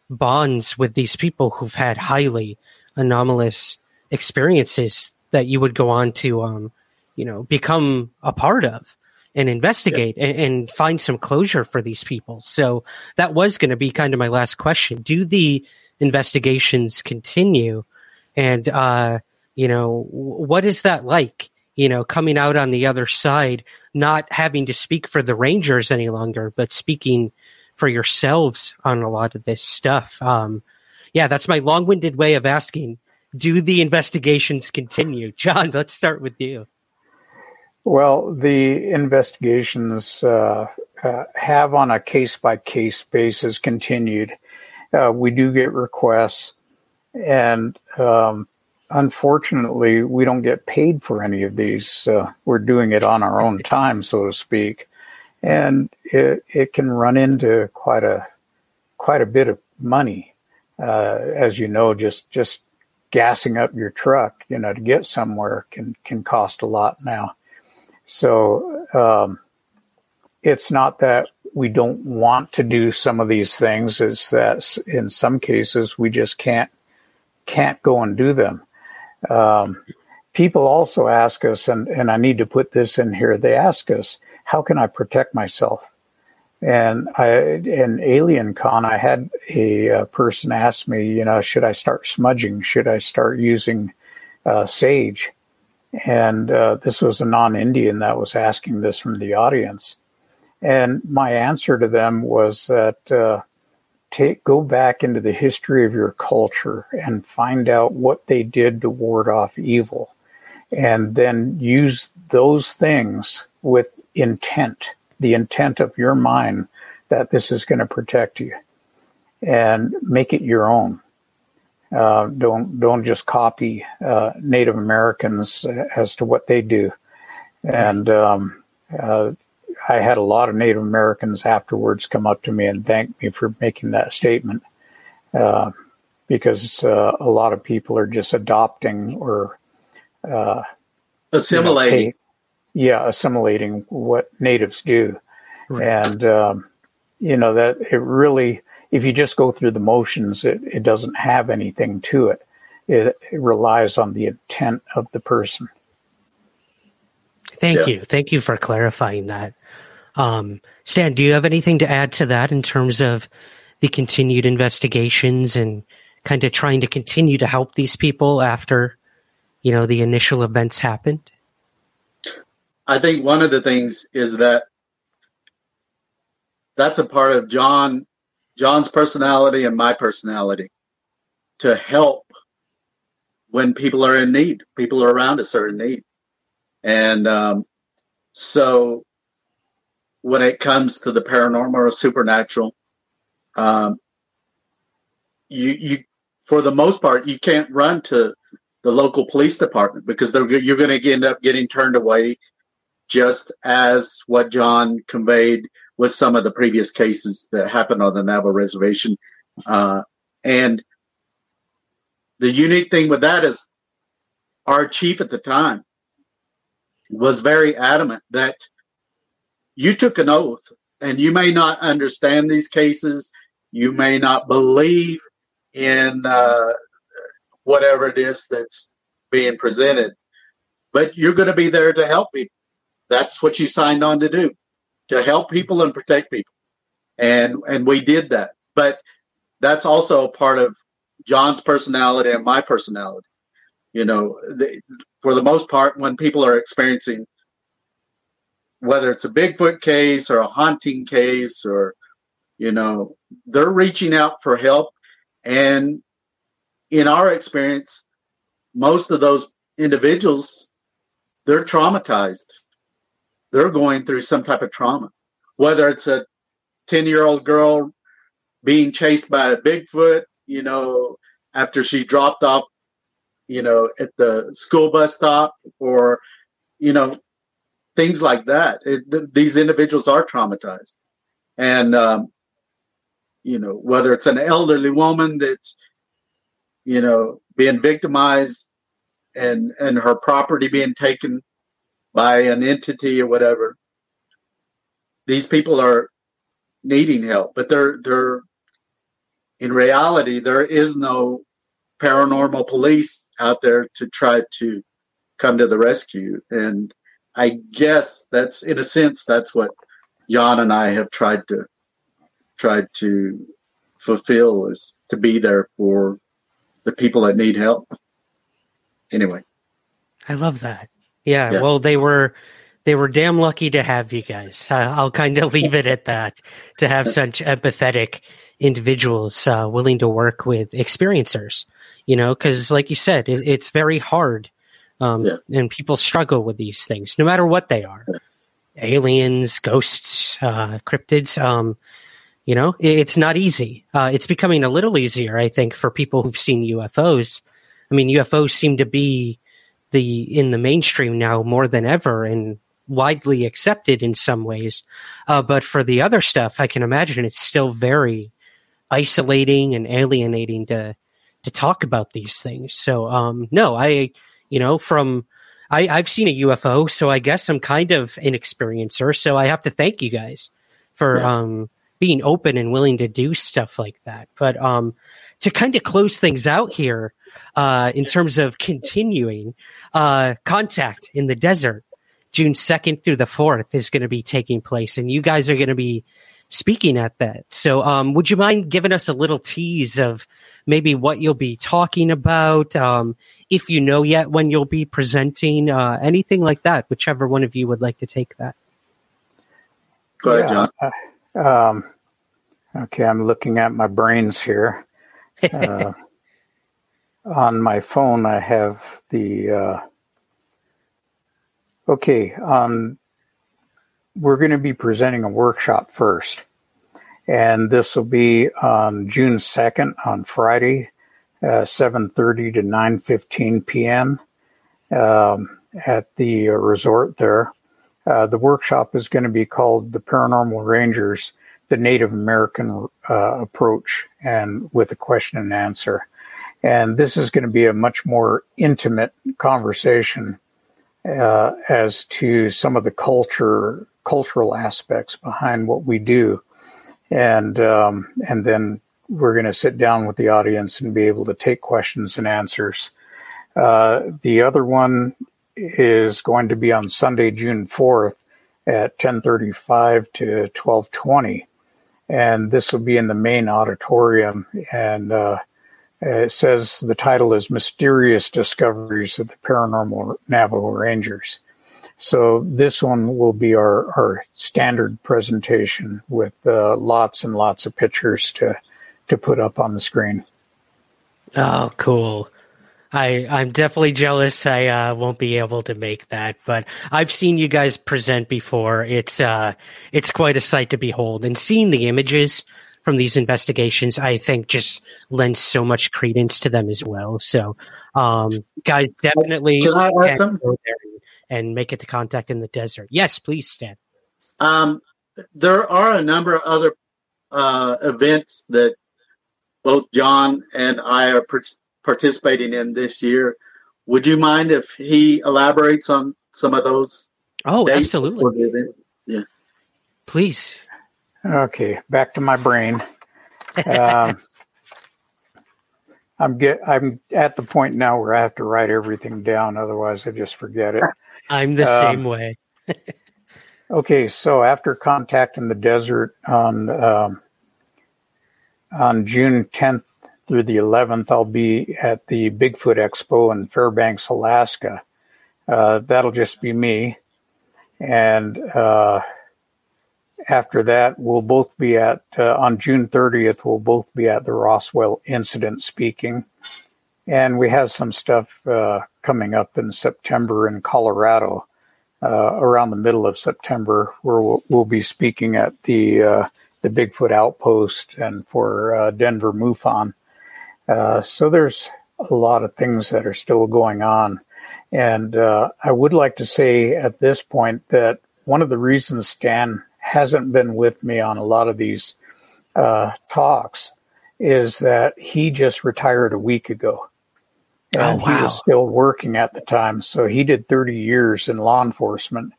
bonds with these people who've had highly anomalous experiences that you would go on to, um, you know, become a part of and investigate yeah. and, and, find some closure for these people. So that was going to be kind of my last question. Do the investigations continue? And, uh, you know, what is that like? You know, coming out on the other side, not having to speak for the Rangers any longer, but speaking for yourselves on a lot of this stuff. Um, yeah, that's my long winded way of asking. Do the investigations continue? [laughs] John, let's start with you. Well, the investigations uh, uh, have, on a case by case basis, continued. Uh, we do get requests, and um, unfortunately, we don't get paid for any of these. Uh, we're doing it on our own time, so to speak, and it it can run into quite a quite a bit of money, uh, as you know. Just just gassing up your truck, you know, to get somewhere can can cost a lot now. So um, it's not that we don't want to do some of these things; it's that in some cases we just can't can't go and do them. Um, people also ask us, and, and I need to put this in here. They ask us, "How can I protect myself?" And I, in Alien Con, I had a, a person ask me, you know, should I start smudging? Should I start using uh, sage? And uh, this was a non-Indian that was asking this from the audience. And my answer to them was that uh, take go back into the history of your culture and find out what they did to ward off evil. And then use those things with intent the intent of your mind that this is going to protect you. And make it your own uh, don't don't just copy uh, Native Americans as to what they do and um, uh, I had a lot of Native Americans afterwards come up to me and thank me for making that statement uh, because uh, a lot of people are just adopting or uh, assimilating. You know, yeah, assimilating what natives do. Right. And, um, you know, that it really, if you just go through the motions, it, it doesn't have anything to it. it. It relies on the intent of the person. Thank yeah. you. Thank you for clarifying that. Um, Stan, do you have anything to add to that in terms of the continued investigations and kind of trying to continue to help these people after, you know, the initial events happened? I think one of the things is that that's a part of John John's personality and my personality to help when people are in need. People are around us are in need. And um, so when it comes to the paranormal or supernatural. Um, you, you, for the most part, you can't run to the local police department because you're going to end up getting turned away, just as what John conveyed with some of the previous cases that happened on the Navajo reservation. Uh, and the unique thing with that is our chief at the time was very adamant that you took an oath and you may not understand these cases. You may not believe in uh, whatever it is that's being presented, but you're going to be there to help people. That's what you signed on to do, to help people and protect people. And, and we did that. But that's also a part of John's personality and my personality. You know, the, for the most part, when people are experiencing whether it's a Bigfoot case or a haunting case or, you know, they're reaching out for help. And in our experience, most of those individuals, they're traumatized. They're going through some type of trauma, whether it's a 10 year old girl being chased by a Bigfoot, you know, after she dropped off, you know, at the school bus stop or, you know, things like that. It, th- these individuals are traumatized, and um, you know whether it's an elderly woman that's you know being victimized and and her property being taken by an entity or whatever. These people are needing help, but they're they're in reality there is no paranormal police out there to try to come to the rescue and I guess that's in a sense that's what John and I have tried to tried to fulfill is to be there for the people that need help. Anyway, I love that. Yeah, yeah. well, they were they were damn lucky to have you guys. I'll kind of leave it at that. To have such empathetic individuals uh, willing to work with experiencers, you know, because like you said, it, it's very hard um, yeah. And people struggle with these things, no matter what they are. Aliens, ghosts, uh, cryptids. Um, you know, it, it's not easy. Uh, it's becoming a little easier, I think, for people who've seen UFOs. I mean, UFOs seem to be the in the mainstream now more than ever and widely accepted in some ways. Uh, but for the other stuff, I can imagine it's still very isolating and alienating to to talk about these things. So, um, no, I, you know, from I, I've seen a UFO, so I guess I'm kind of an experiencer. So I have to thank you guys for Yeah. um, being open and willing to do stuff like that. But um, to kind of close things out here, uh, in terms of continuing, uh, contact in the desert, June 2nd through the 4th is going to be taking place, and you guys are going to be speaking at that. So, um, would you mind giving us a little tease of maybe what you'll be talking about? Um, if you know yet when you'll be presenting, uh, anything like that, whichever one of you would like to take that. Go ahead, John. Yeah. Um, okay, I'm looking at my brains here. [laughs] Uh, on my phone, I have the. Uh, okay, um, we're going to be presenting a workshop first, and this will be on June second on Friday, uh, seven thirty to nine fifteen p.m. Um, at the resort there. Uh, the workshop is going to be called the Paranormal Rangers, the Native American uh, approach, and with a question and answer. And this is going to be a much more intimate conversation uh, as to some of the culture, cultural aspects behind what we do, and um, and then we're going to sit down with the audience and be able to take questions and answers. Uh, the other one is going to be on Sunday, June 4th at 1035 to 1220. And this will be in the main auditorium. And uh, it says the title is Mysterious Discoveries of the Paranormal Navajo Rangers. So this one will be our, our standard presentation with uh, lots and lots of pictures to, to put up on the screen. Oh, cool. I, I'm definitely jealous. I uh, won't be able to make that, but I've seen you guys present before. It's uh, it's quite a sight to behold, and seeing the images from these investigations, I think, just lends so much credence to them as well. So, um, guys, definitely Can I add can something? go there and make it to contact in the desert. Yes, please, Stan. Um, there are a number of other uh, events that both John and I are par- participating in this year. Would you mind if he elaborates on some of those? Oh, absolutely. for the event? Yeah. Please. Okay, back to my brain. Um, [laughs] I'm get I'm at the point now where I have to write everything down, otherwise I just forget it. I'm the Um, same way. [laughs] Okay, so after contact in the desert on um, on June 10th through the 11th, I'll be at the Bigfoot Expo in Fairbanks, Alaska. Uh, that'll just be me, and uh, after that, we'll both be at uh, on June 30th. We'll both be at the Roswell incident speaking, and we have some stuff uh, coming up in September in Colorado uh, around the middle of September, where we'll, we'll be speaking at the uh, the Bigfoot Outpost and for uh, Denver MUFON. Uh, so there's a lot of things that are still going on, and I would like to say at this point that one of the reasons Stan hasn't been with me on a lot of these uh, talks is that he just retired a week ago and Oh, he was still working at the time. So he did 30 years in law enforcement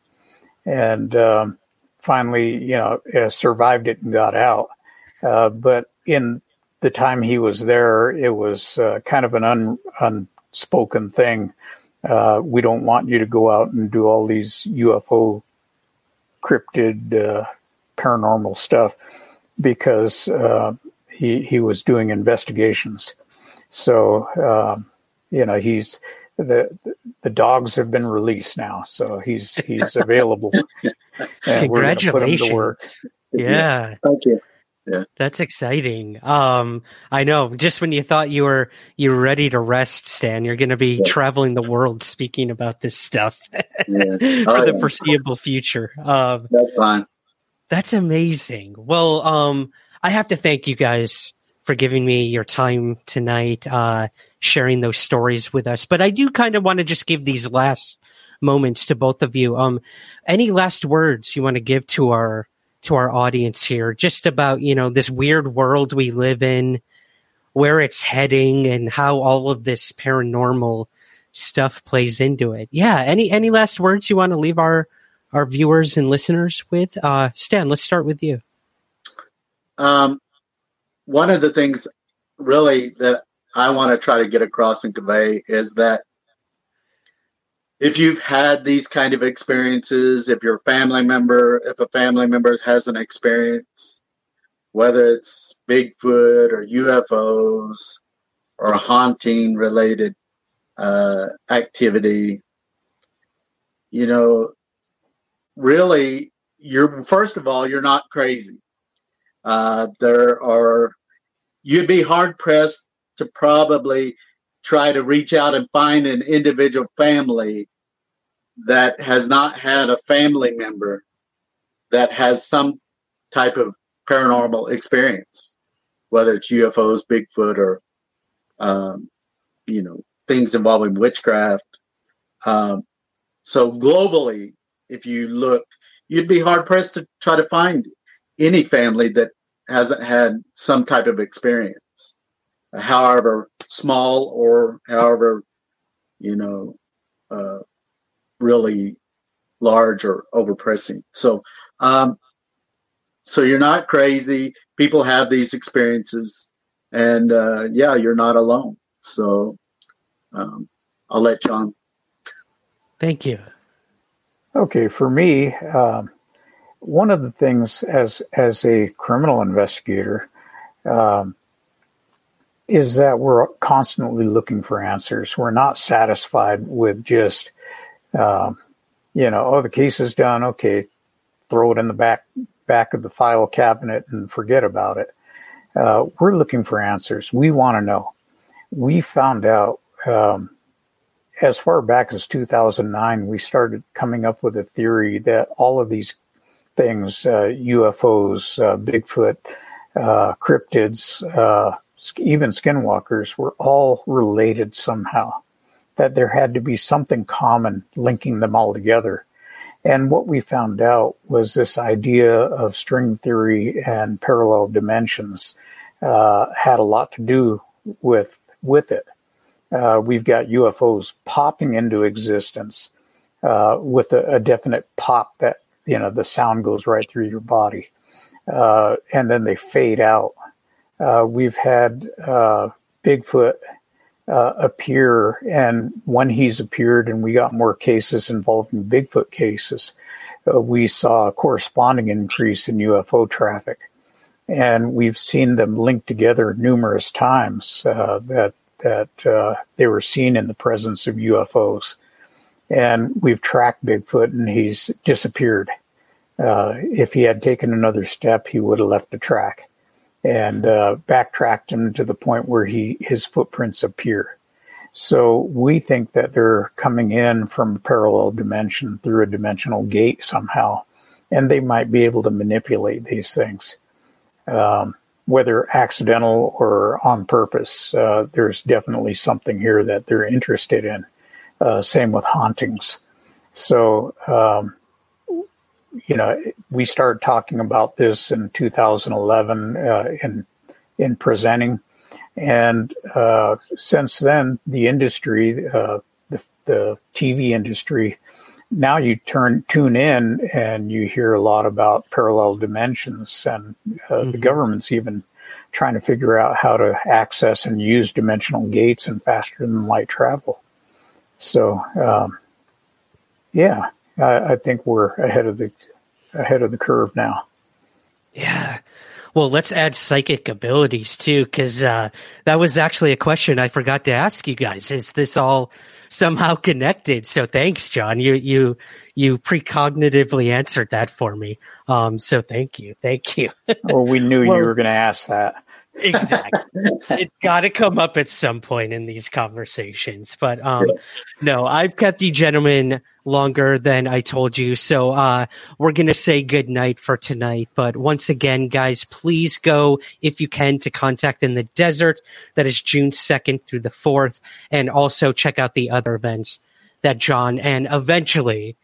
and um, finally, you know, uh, survived it and got out. Uh, but in the time he was there, it was uh, kind of an un, unspoken thing. Uh, we don't want you to go out and do all these UFO cryptid uh, paranormal stuff because uh, he he was doing investigations. So um, you know he's the the dogs have been released now, so he's he's available. [laughs] And we're put him to work. Congratulations. Yeah. Thank you. That's exciting. Um, I know. Just when you thought you were you were ready to rest, Stan, you're going to be Yeah. traveling the world speaking about this stuff [laughs] Yeah. for Oh, the yeah. foreseeable future. Um, That's fine. that's amazing. Well, um, I have to thank you guys for giving me your time tonight, uh, sharing those stories with us. But I do kind of want to just give these last moments to both of you. Um, any last words you want to give to our to our audience here, just about you know this weird world we live in, where it's heading, and how all of this paranormal stuff plays into it. Yeah. Any any last words you want to leave our our viewers and listeners with? Uh, Stan, let's start with you. Um, one of the things really that I want to try to get across and convey is that if you've had these kind of experiences, if your family member, if a family member has an experience, whether it's Bigfoot or UFOs or haunting related uh, activity, you know, really, you're first of all, you're not crazy. Uh, there are, you'd be hard pressed to probably try to reach out and find an individual family that has not had a family member that has some type of paranormal experience, whether it's UFOs, Bigfoot, or um, you know things involving witchcraft. Um, so globally, if you look, you'd be hard pressed to try to find any family that hasn't had some type of experience, however small or however, you know, uh, really large or overpressing. So, um, so you're not crazy. People have these experiences, and uh, yeah, you're not alone. So, um, I'll let John. Thank you. Okay, for me, um, one of the things as as a criminal investigator um, is that we're constantly looking for answers. We're not satisfied with just, um, you know, oh, the case is done. Okay, throw it in the back back of the file cabinet and forget about it. Uh, we're looking for answers. We want to know. We found out um, as far back as 2009, we started coming up with a theory that all of these things, uh, UFOs, uh, Bigfoot, uh, cryptids, uh, even skinwalkers, were all related somehow. That there had to be something common linking them all together. And what we found out was this idea of string theory and parallel dimensions uh, had a lot to do with with it. Uh, we've got UFOs popping into existence uh, with a, a, definite pop that you know the sound goes right through your body, uh, and then they fade out. Uh, we've had uh, Bigfoot uh, appear, and when he's appeared, and we got more cases involving Bigfoot cases, we saw a corresponding increase in UFO traffic and we've seen them linked together numerous times. Uh, that that uh, they were seen in the presence of UFOs. And we've tracked Bigfoot and he's disappeared. Uh, if he had taken another step, he would have left the track and uh, backtracked him to the point where he his footprints appear. So we think that they're coming in from a parallel dimension through a dimensional gate somehow, and they might be able to manipulate these things. Um, whether accidental or on purpose, uh, there's definitely something here that they're interested in. Uh, same with hauntings. So, um, you know, we started talking about this in 2011 uh, in in presenting, and uh, since then, the industry, uh, the, the TV industry, now you turn tune in and you hear a lot about parallel dimensions and uh, mm-hmm. the government's even trying to figure out how to access and use dimensional gates and faster than light travel. So um, yeah I, I, think we're ahead of the ahead of the curve now yeah well let's add psychic abilities too because uh, that was actually a question i forgot to ask you guys is this all somehow connected. So thanks, John. You you you precognitively answered that for me. Um, so thank you, thank you. [laughs] well, we knew well, you were going to ask that. Exactly. [laughs] it's got to come up at some point in these conversations. But um, no, I've kept you gentlemen longer than I told you. So uh, we're going to say good night for tonight. But once again, guys, please go if you can to Contact in the Desert. That is June 2nd through the 4th. And also check out the other events that John and eventually,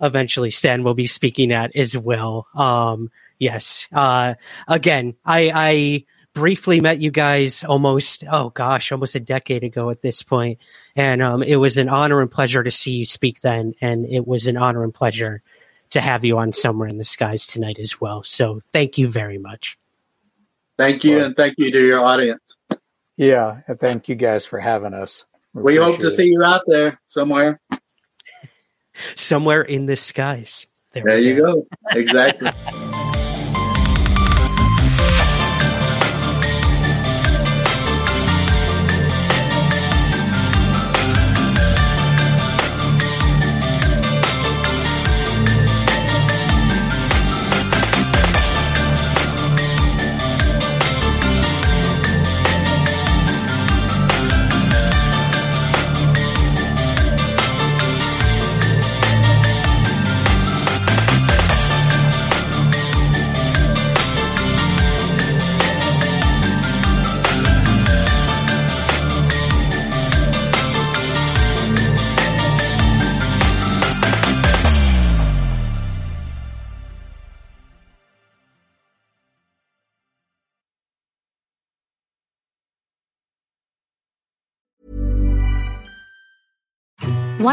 eventually Stan will be speaking at as well. Um, yes. Uh, again, I, I briefly met you guys almost oh gosh almost a decade ago at this point. And um, it was an honor and pleasure to see you speak then. And it was an honor and pleasure to have you on somewhere in the skies tonight as well. So thank you very much. Thank you. And thank you to your audience. Yeah. And thank you guys for having us. We, we hope to it. see you out there somewhere. [laughs] Somewhere in the skies. There, there you go. Exactly [laughs]